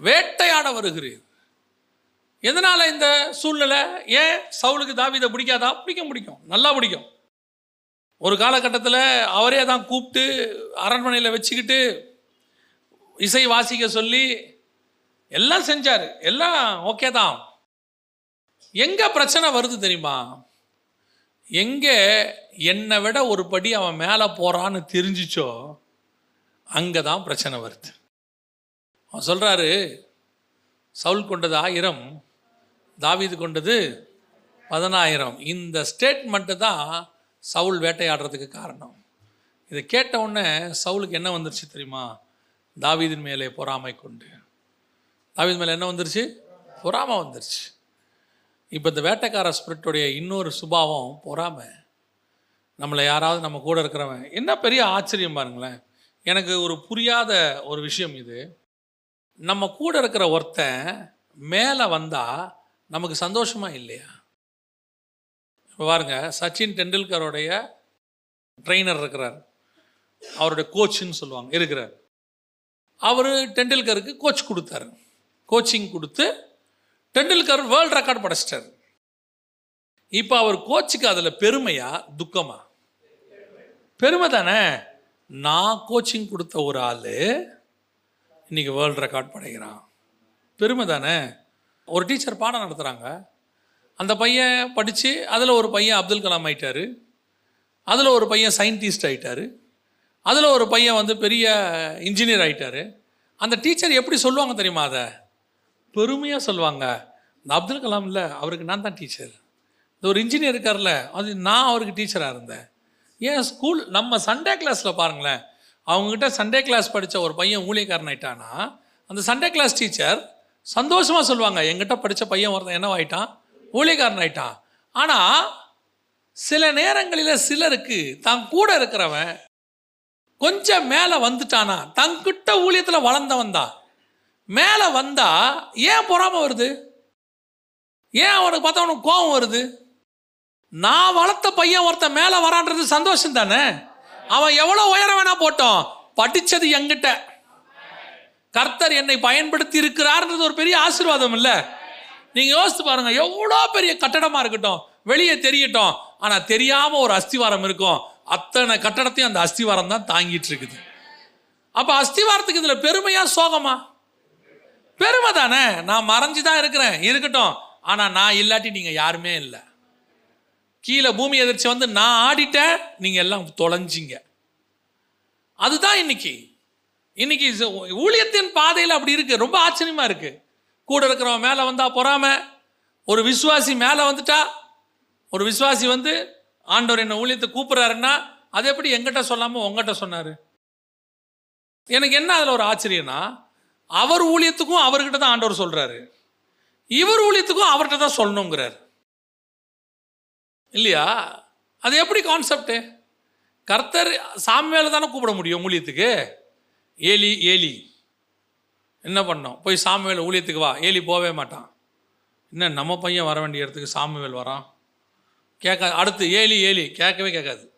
வேட்டையாட வருகிறீர். எதனால இந்த சூழ்நிலை? ஏன் சவுலுக்கு தாவிதை பிடிக்காதா? பிடிக்கும் பிடிக்கும். நல்லா பிடிக்கும். ஒரு காலகட்டத்தில் அவரே தான் கூப்பிட்டு அரண்மனையில் வச்சுக்கிட்டு இசை வாசிக்க சொல்லி எல்லாம் செஞ்சார். எல்லாம் ஓகே தான். எங்கே பிரச்சனை வருது தெரியுமா? எங்கே என்னை விட ஒரு படி அவன் மேலே போகிறான்னு தெரிஞ்சிச்சோ அங்கே தான் பிரச்சனை வருது. அவன் சொல்கிறாரு சவுல் கொண்டது ஆயிரம் தாவீது கொண்டது பதினாயிரம். இந்த ஸ்டேட்மெண்ட்டு தான் சவுல் வேட்டையாடுறதுக்கு காரணம். இதை கேட்ட உடனே சவுலுக்கு என்ன வந்துருச்சு தெரியுமா? தாவீதின் மேலே பொறாமை கொண்டு. தாவீது மேலே என்ன வந்துருச்சு? பொறாமை வந்துருச்சு. இப்போ இந்த வேட்டைக்கார ஸ்பிரிட்டுடைய இன்னொரு சுபாவம் பொறாமை. நம்மளை யாராவது நம்ம கூட இருக்கிறவன் என்ன பெரிய ஆச்சரியம் பாருங்களேன். எனக்கு ஒரு புரியாத ஒரு விஷயம் இது. நம்ம கூட இருக்கிற ஒருத்தன் மேலே வந்தால் நமக்கு சந்தோஷமாக இல்லையா? இப்போ பாருங்க சச்சின் டெண்டுல்கருடைய ட்ரெயினர் இருக்கிறார். அவருடைய கோச்சுன்னு சொல்லுவாங்க இருக்கிறார். அவர் டெண்டுல்கருக்கு கோச் கொடுத்தாரு. கோச்சிங் கொடுத்து டெண்டுல்கர் வேர்ல்ட் ரெக்கார்ட் படைச்சிட்டார். இப்போ அவர் கோச்சுக்கு அதில் பெருமையா துக்கமா? பெருமை தானே? நான் கோச்சிங் கொடுத்த ஒரு ஆள் இன்னைக்கு வேர்ல்டு ரெக்கார்ட் படைக்கிறான். பெருமை தானே? ஒரு டீச்சர் பாடம் நடத்துகிறாங்க அந்த பையன் படித்து அதில் ஒரு பையன் அப்துல் கலாம் ஆயிட்டார். அதில் ஒரு பையன் சயின்டிஸ்ட் ஆகிட்டார் அதில் ஒரு பையன் வந்து பெரிய இன்ஜினியர் ஆயிட்டாரு. அந்த டீச்சர் எப்படி சொல்லுவாங்க தெரியுமா அதை? பெருமையாக சொல்லுவாங்க. இந்த அப்துல் கலாம் இல்லை அவருக்கு நான் தான் டீச்சர். இந்த ஒரு இன்ஜினியர் இருக்கார்ல அது நான் அவருக்கு டீச்சராக இருந்தேன். ஏன் ஸ்கூல் நம்ம சண்டே கிளாஸில் பாருங்களேன். அவங்ககிட்ட சண்டே கிளாஸ் படித்த ஒரு பையன் ஊழியக்காரன் ஆயிட்டானா அந்த சண்டே கிளாஸ் டீச்சர் சந்தோஷமாக சொல்லுவாங்க. எங்கிட்ட படித்த பையன் ஒருத்தன் என்னவாயிட்டான்? ஊழியக்காரன் ஆயிட்டான் ஆனால் சில நேரங்களில் சிலருக்கு தான் கூட இருக்கிறவன் கொஞ்சம் மேலே வந்துட்டானா? தங்கிட்ட ஊழியத்தில் வளர்ந்தவன் தான். மேலே வந்தா ஏன் பொறாமல் வருது? ஏன் அவனுக்கு பார்த்தா அவனுக்கு கோபம் வருது? நான் வளர்த்த பையன் ஒருத்தன் மேலே வரான்றது சந்தோஷம் தானே? அவன் எவ்வளோ உயரம் வேணா போட்டோம் படித்தது எங்கிட்ட கர்த்தர் என்னை பயன்படுத்தி இருக்கிறார்ன்றது ஒரு பெரிய ஆசீர்வாதம் இல்லை. நீங்கள் யோசித்து பாருங்க எவ்வளோ பெரிய கட்டடமாக இருக்கட்டும் வெளியே தெரியட்டும் ஆனால் தெரியாமல் ஒரு அஸ்திவாரம் இருக்கும். அத்தனை கட்டடத்தையும் அந்த அஸ்திவாரம் தான் தாங்கிட்டு இருக்குது. அப்போ அஸ்திவாரத்துக்கு இதில் பெருமையா சோகமா? பெருமை தானே. நான் மறைஞ்சு தான் இருக்கிறேன் இருக்கட்டும். ஆனால் நான் இல்லாட்டி நீங்கள் யாருமே இல்லை. கீழே பூமி எதிர்ச்சி வந்து நான் ஆடிட்டேன் நீங்கள் எல்லாம் தொலைஞ்சிங்க. அதுதான் இன்னைக்கு. இன்னைக்கு ஊழியத்தின் பாதையில் அப்படி இருக்கு. ரொம்ப ஆச்சரியமா இருக்கு. கூட இருக்கிறவன் மேலே வந்தா பொறாம. ஒரு விசுவாசி மேலே வந்துட்டா ஒரு விசுவாசி வந்து ஆண்டவர் என்ன ஊழியத்தை கூப்பிடுறாருன்னா அது எப்படி எங்கிட்ட சொல்லாம உங்ககிட்ட சொன்னாரு? எனக்கு என்ன அதில் ஒரு ஆச்சரியம்னா அவர் ஊழியத்துக்கும் அவர்கிட்ட தான் ஆண்டவர் சொல்றாரு. இவர் ஊழியத்துக்கும் அவர்கிட்ட தான் சொல்லணுங்கிறார். இல்லையா? அது எப்படி கான்செப்ட் கர்த்தர் சாமியால தானே கூப்பிட முடியும் ஊழியத்துக்கு? ஏலி ஏலி. என்ன பண்ணோம்? போய் சாமுவேல் ஊழியத்துக்கு வா. ஏலி போவே மாட்டான். என்ன நம்ம பையன் வர வேண்டிய இடத்துக்கு சாமுவேல் வரான்? கேட்க அடுத்து ஏலி ஏலி. கேட்கவே கேட்காது.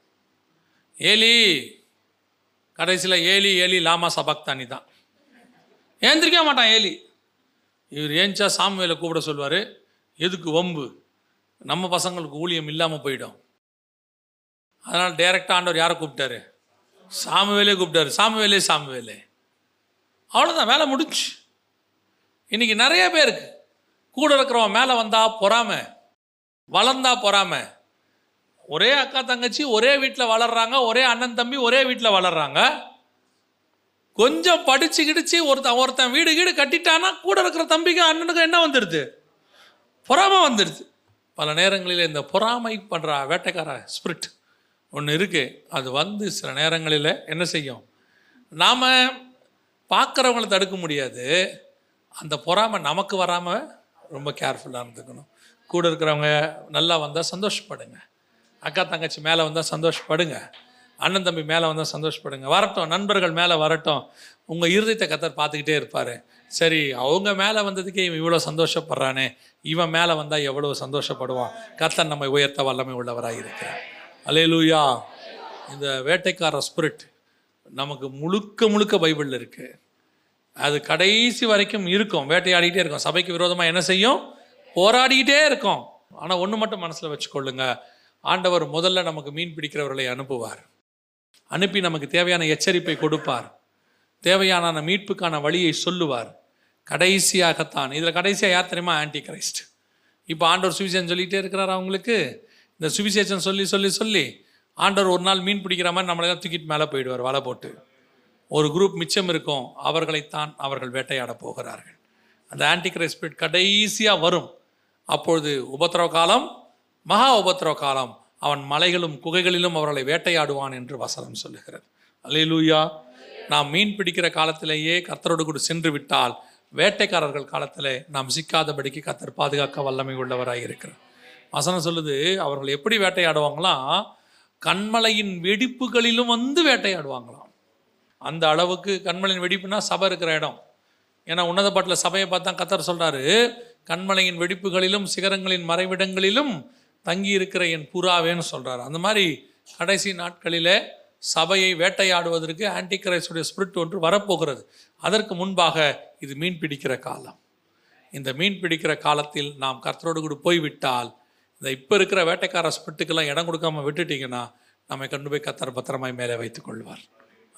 ஏலி கடைசியில் ஏலி ஏலி லாமா சபக்தானி தான். ஏந்திரிக்க மாட்டான் ஏலி. இவர் ஏஞ்சா சாமுவேலை கூப்பிட சொல்வார் எதுக்கு வம்பு? நம்ம பசங்களுக்கு ஊழியம் இல்லாமல் போயிடும். அதனால் டைரெக்டாக ஆண்டவர் யாரை கூப்பிட்டாரு? சாமுவேலே கூப்பிட்டாரு. சாமுவேலே சாமுவேலே. அவ்வளோதான் வேலை முடிஞ்சு. இன்னைக்கு நிறைய பேருக்கு கூட இருக்கிறவன் மேலே வந்தால் பொறாம வளர்ந்தா பொறாம. ஒரே அக்கா தங்கச்சி ஒரே வீட்டில் வளர்றாங்க ஒரே அண்ணன் தம்பி ஒரே வீட்டில் வளர்றாங்க. கொஞ்சம் படிச்சு கிடிச்சு ஒருத்தன் ஒருத்தன் வீடு கீடு கட்டிட்டானா கூட இருக்கிற தம்பிக்கு அண்ணனுக்கு என்ன வந்துடுது பொறாமை வந்துடுது பல நேரங்களில் இந்த பொறாமை பண்ணுற வேட்டைக்கார ஸ்பிரிட் ஒன்று இருக்குது அது வந்து சில நேரங்களில் என்ன செய்யும்? நாம் பார்க்குறவங்கள தடுக்க முடியாது. அந்த பொறாமை நமக்கு வராமல் ரொம்ப கேர்ஃபுல்லாக இருந்துக்கணும். கூட இருக்கிறவங்க நல்லா வந்தால் சந்தோஷப்படுங்க. அக்கா தங்கச்சி மேலே வந்தால் சந்தோஷப்படுங்க. அண்ணன் தம்பி மேலே வந்தால் சந்தோஷப்படுங்க. வரட்டும் நண்பர்கள் மேலே வரட்டும். உங்கள் இருதயத்தை கத்தர் பார்த்துக்கிட்டே இருப்பார். சரி அவங்க மேலே வந்ததுக்கே இவன் இவ்வளோ சந்தோஷப்படுறானே. இவன் மேலே வந்தால் எவ்வளோ சந்தோஷப்படுவான்? கத்தர் நம்மை உயர்த்த வல்லமை உள்ளவராக இருக்கிறான் அலையலூயா இந்த வேட்டைக்கார ஸ்பிரிட் நமக்கு முழுக்க முழுக்க பைபிளில் இருக்குது அது கடைசி வரைக்கும் இருக்கும். வேட்டையாடிக்கிட்டே இருக்கும். சபைக்கு விரோதமாக என்ன செய்யும்? போராடிக்கிட்டே இருக்கும். ஆனால் ஒன்று மட்டும் மனசில் வச்சுக்கொள்ளுங்க. ஆண்டவர் முதல்ல நமக்கு மீன் பிடிக்கிறவர்களை அனுப்புவார். அனுப்பி நமக்கு தேவையான எச்சரிப்பை கொடுப்பார். தேவையான மீட்புக்கான வழியை சொல்லுவார். கடைசியாகத்தான். இதில் கடைசியாக யார் தெரியுமா? ஆன்டி கிரைஸ்ட் இப்போ ஆண்டவர் சுவிசன் சொல்லிகிட்டே இருக்கிறார் அவங்களுக்கு இந்த சுவிசேஷம் சொல்லி சொல்லி சொல்லி ஆண்டவர் ஒரு நாள் மீன் பிடிக்கிற மாதிரி நம்மளெல்லாம் தூக்கிட்டு மேலே போயிடுவார் வலை போட்டு. ஒரு குரூப் மிச்சம் இருக்கும் அவர்களைத்தான் அவர்கள் வேட்டையாட போகிறார்கள். அந்த ஆன்டிகிரைஸ்ட் ஸ்பிரிட் கடைசியாக வரும். அப்பொழுது உபத்திரவ காலம் மகா உபத்திரவ காலம். அவன் மலைகளும் குகைகளிலும் அவர்களை வேட்டையாடுவான் என்று வசனம் சொல்லுகிறது. அல்லேலூயா நாம் மீன் பிடிக்கிற காலத்திலேயே கத்தரோடு கூட சென்று விட்டால் வேட்டைக்காரர்கள் காலத்திலே நாம் சிக்காதபடிக்கு கத்தர் பாதுகாக்க வல்லமை உள்ளவராக இருக்கிறார் வசனம் சொல்லுது அவர்கள் எப்படி வேட்டையாடுவாங்களாம் கண்மலையின் வெடிப்புகளிலும் வந்து வேட்டையாடுவாங்களாம். அந்த அளவுக்கு கண்மலையின் வெடிப்புனா சபை இருக்கிற இடம். ஏன்னா உன்னத பாட்டில் சபையை பார்த்தா கத்தர் சொல்கிறாரு கண்மலையின் வெடிப்புகளிலும் சிகரங்களின் மறைவிடங்களிலும் தங்கி இருக்கிற என் புறாவேன்னு சொல்கிறார் அந்த மாதிரி கடைசி நாட்களிலே சபையை வேட்டையாடுவதற்கு ஆன்டிகிரைஸ்டுடைய ஸ்பிரிட் ஒன்று வரப்போகிறது. அதற்கு முன்பாக இது மீன் பிடிக்கிற காலம். இந்த மீன் பிடிக்கிற காலத்தில் நாம் கர்த்தரோடு கூட போய்விட்டால் இந்த இப்போ இருக்கிற வேட்டைக்கார ஸ்பிட்டுக்கெல்லாம் இடம் கொடுக்காம விட்டுட்டீங்கன்னா நம்மை கொண்டு போய் கத்தர் பத்திரமாய் மேலே வைத்துக் கொள்வார்.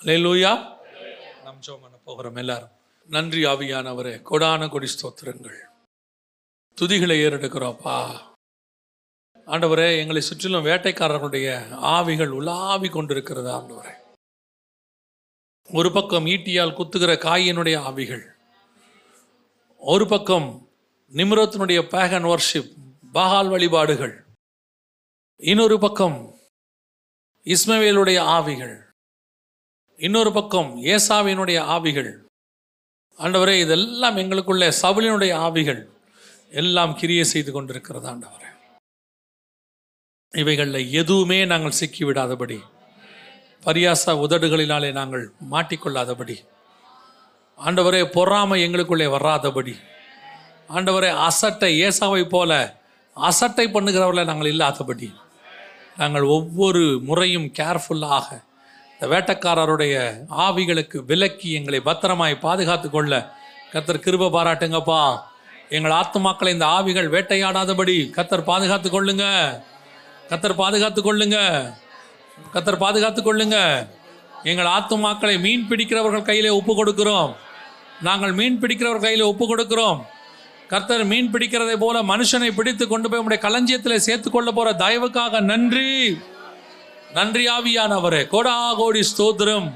அல்லேலூயா நாம் ஜெபம் பண்ண போகிறோம் எல்லாரும். நன்றி ஆவியானவரே. கொடான கொடி ஸ்தோத்திரங்கள். துதிகளை ஏறெடுக்கிறோப்பா ஆண்டவரே எங்களை சுற்றிலும் வேட்டைக்காரர்களுடைய ஆவிகள் உலாவி கொண்டிருக்கிறது ஆண்டவரே. ஒரு பக்கம் ஈட்டியால் குத்துகிற காயினுடைய ஆவிகள். ஒரு பக்கம் நிம்ரத்தினுடைய பேகன் வர்ஷிப் பாகால் வழிபாடுகள். இன்னொரு பக்கம் இஸ்மவேலுடைய ஆவிகள். இன்னொரு பக்கம் ஏசாவினுடைய ஆவிகள். ஆண்டவரே இதெல்லாம் எங்களுக்குள்ளே சவுலினுடைய ஆவிகள். எல்லாம் கிரியை செய்து கொண்டிருக்கிறது ஆண்டவரே. இவைகளில் எதுவுமே நாங்கள் சிக்கிவிடாதபடி பரியாச உதடுகளினாலே நாங்கள் மாட்டிக்கொள்ளாதபடி ஆண்டவரே பொறாமை எங்களுக்குள்ளே வராதபடி ஆண்டவரே அசட்டை ஏசாவை போல அசட்டை பண்ணுகிறவர்களை நாங்கள் இல்லாதபடி நாங்கள் ஒவ்வொரு முறையும் கேர்ஃபுல்லாக இந்த வேட்டக்காரருடைய ஆவிகளுக்கு விலக்கி எங்களை பத்திரமாய் பாதுகாத்து கொள்ள கத்தர் கிருப பாராட்டுங்கப்பா. எங்கள் ஆத்துமாக்களை இந்த ஆவிகள் வேட்டையாடாதபடி கத்தர் பாதுகாத்து கொள்ளுங்க. கத்தர் பாதுகாத்து கொள்ளுங்க. கத்தர் பாதுகாத்து கொள்ளுங்க. எங்கள் ஆத்துமாக்களை மீன் பிடிக்கிறவர்கள் கையிலே ஒப்பு கொடுக்கிறோம். நாங்கள் மீன் பிடிக்கிறவர் கையில் ஒப்பு கொடுக்கிறோம். கர்த்தர் மீன் பிடிக்கிறதை போல மனுஷனை பிடித்து கொண்டு போய் உடைய களஞ்சியத்தில் சேர்த்து கொள்ள போற தயவுக்காக நன்றி. நன்றி ஆவியானவரே. கோடா கோடி ஸ்தோத்திரம்.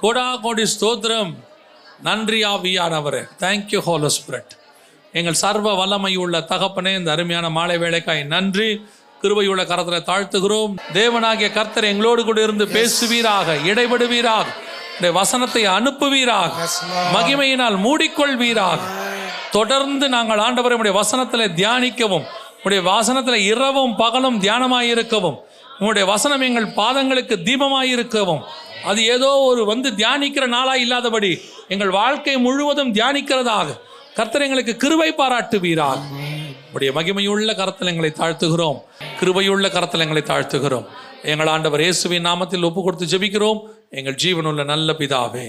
கோடா கோடி ஸ்தோத்திரம். நன்றி ஆவியானவரே. தேங்க்யூ ஹோலோ ஸ்பிரிட் எங்கள் சர்வ வல்லமை உள்ள தகப்பனே இந்த அருமையான மாலை வேலைக்காய் நன்றி. கிருபையுள்ள கரத்தில் தாழ்த்துகிறோம். தேவனாகிய கர்த்தர் எங்களோடு கூட இருந்து பேசுவீராக இடைபடுவீராக உடைய வசனத்தை அனுப்புவீராக மகிமையினால் மூடிக்கொள்வீராக. தொடர்ந்து நாங்கள் ஆண்டவரை உடைய வசனத்தில் தியானிக்கவும் உடைய வசனத்தில் இரவும் பகலும் தியானமாயிருக்கவும் உங்களுடைய வசனம் எங்கள் பாதங்களுக்கு தீபமாயிருக்கவும் அது ஏதோ ஒரு வந்து தியானிக்கிற நாளாக இல்லாதபடி எங்கள் வாழ்க்கை முழுவதும் தியானிக்கிறதாக கர்த்தர் எங்களுக்கு கிருவை பாராட்டுவீராக. உடைய மகிமையுள்ள கரத்தில் எங்களை தாழ்த்துகிறோம். கிருபையுள்ள கரத்தில் எங்களை தாழ்த்துகிறோம். எங்கள் ஆண்டவர் இயேசுவின் நாமத்தில் ஒப்பு கொடுத்து ஜெபிக்கிறோம். எங்கள் ஜீவனுள்ள நல்ல பிதாவே.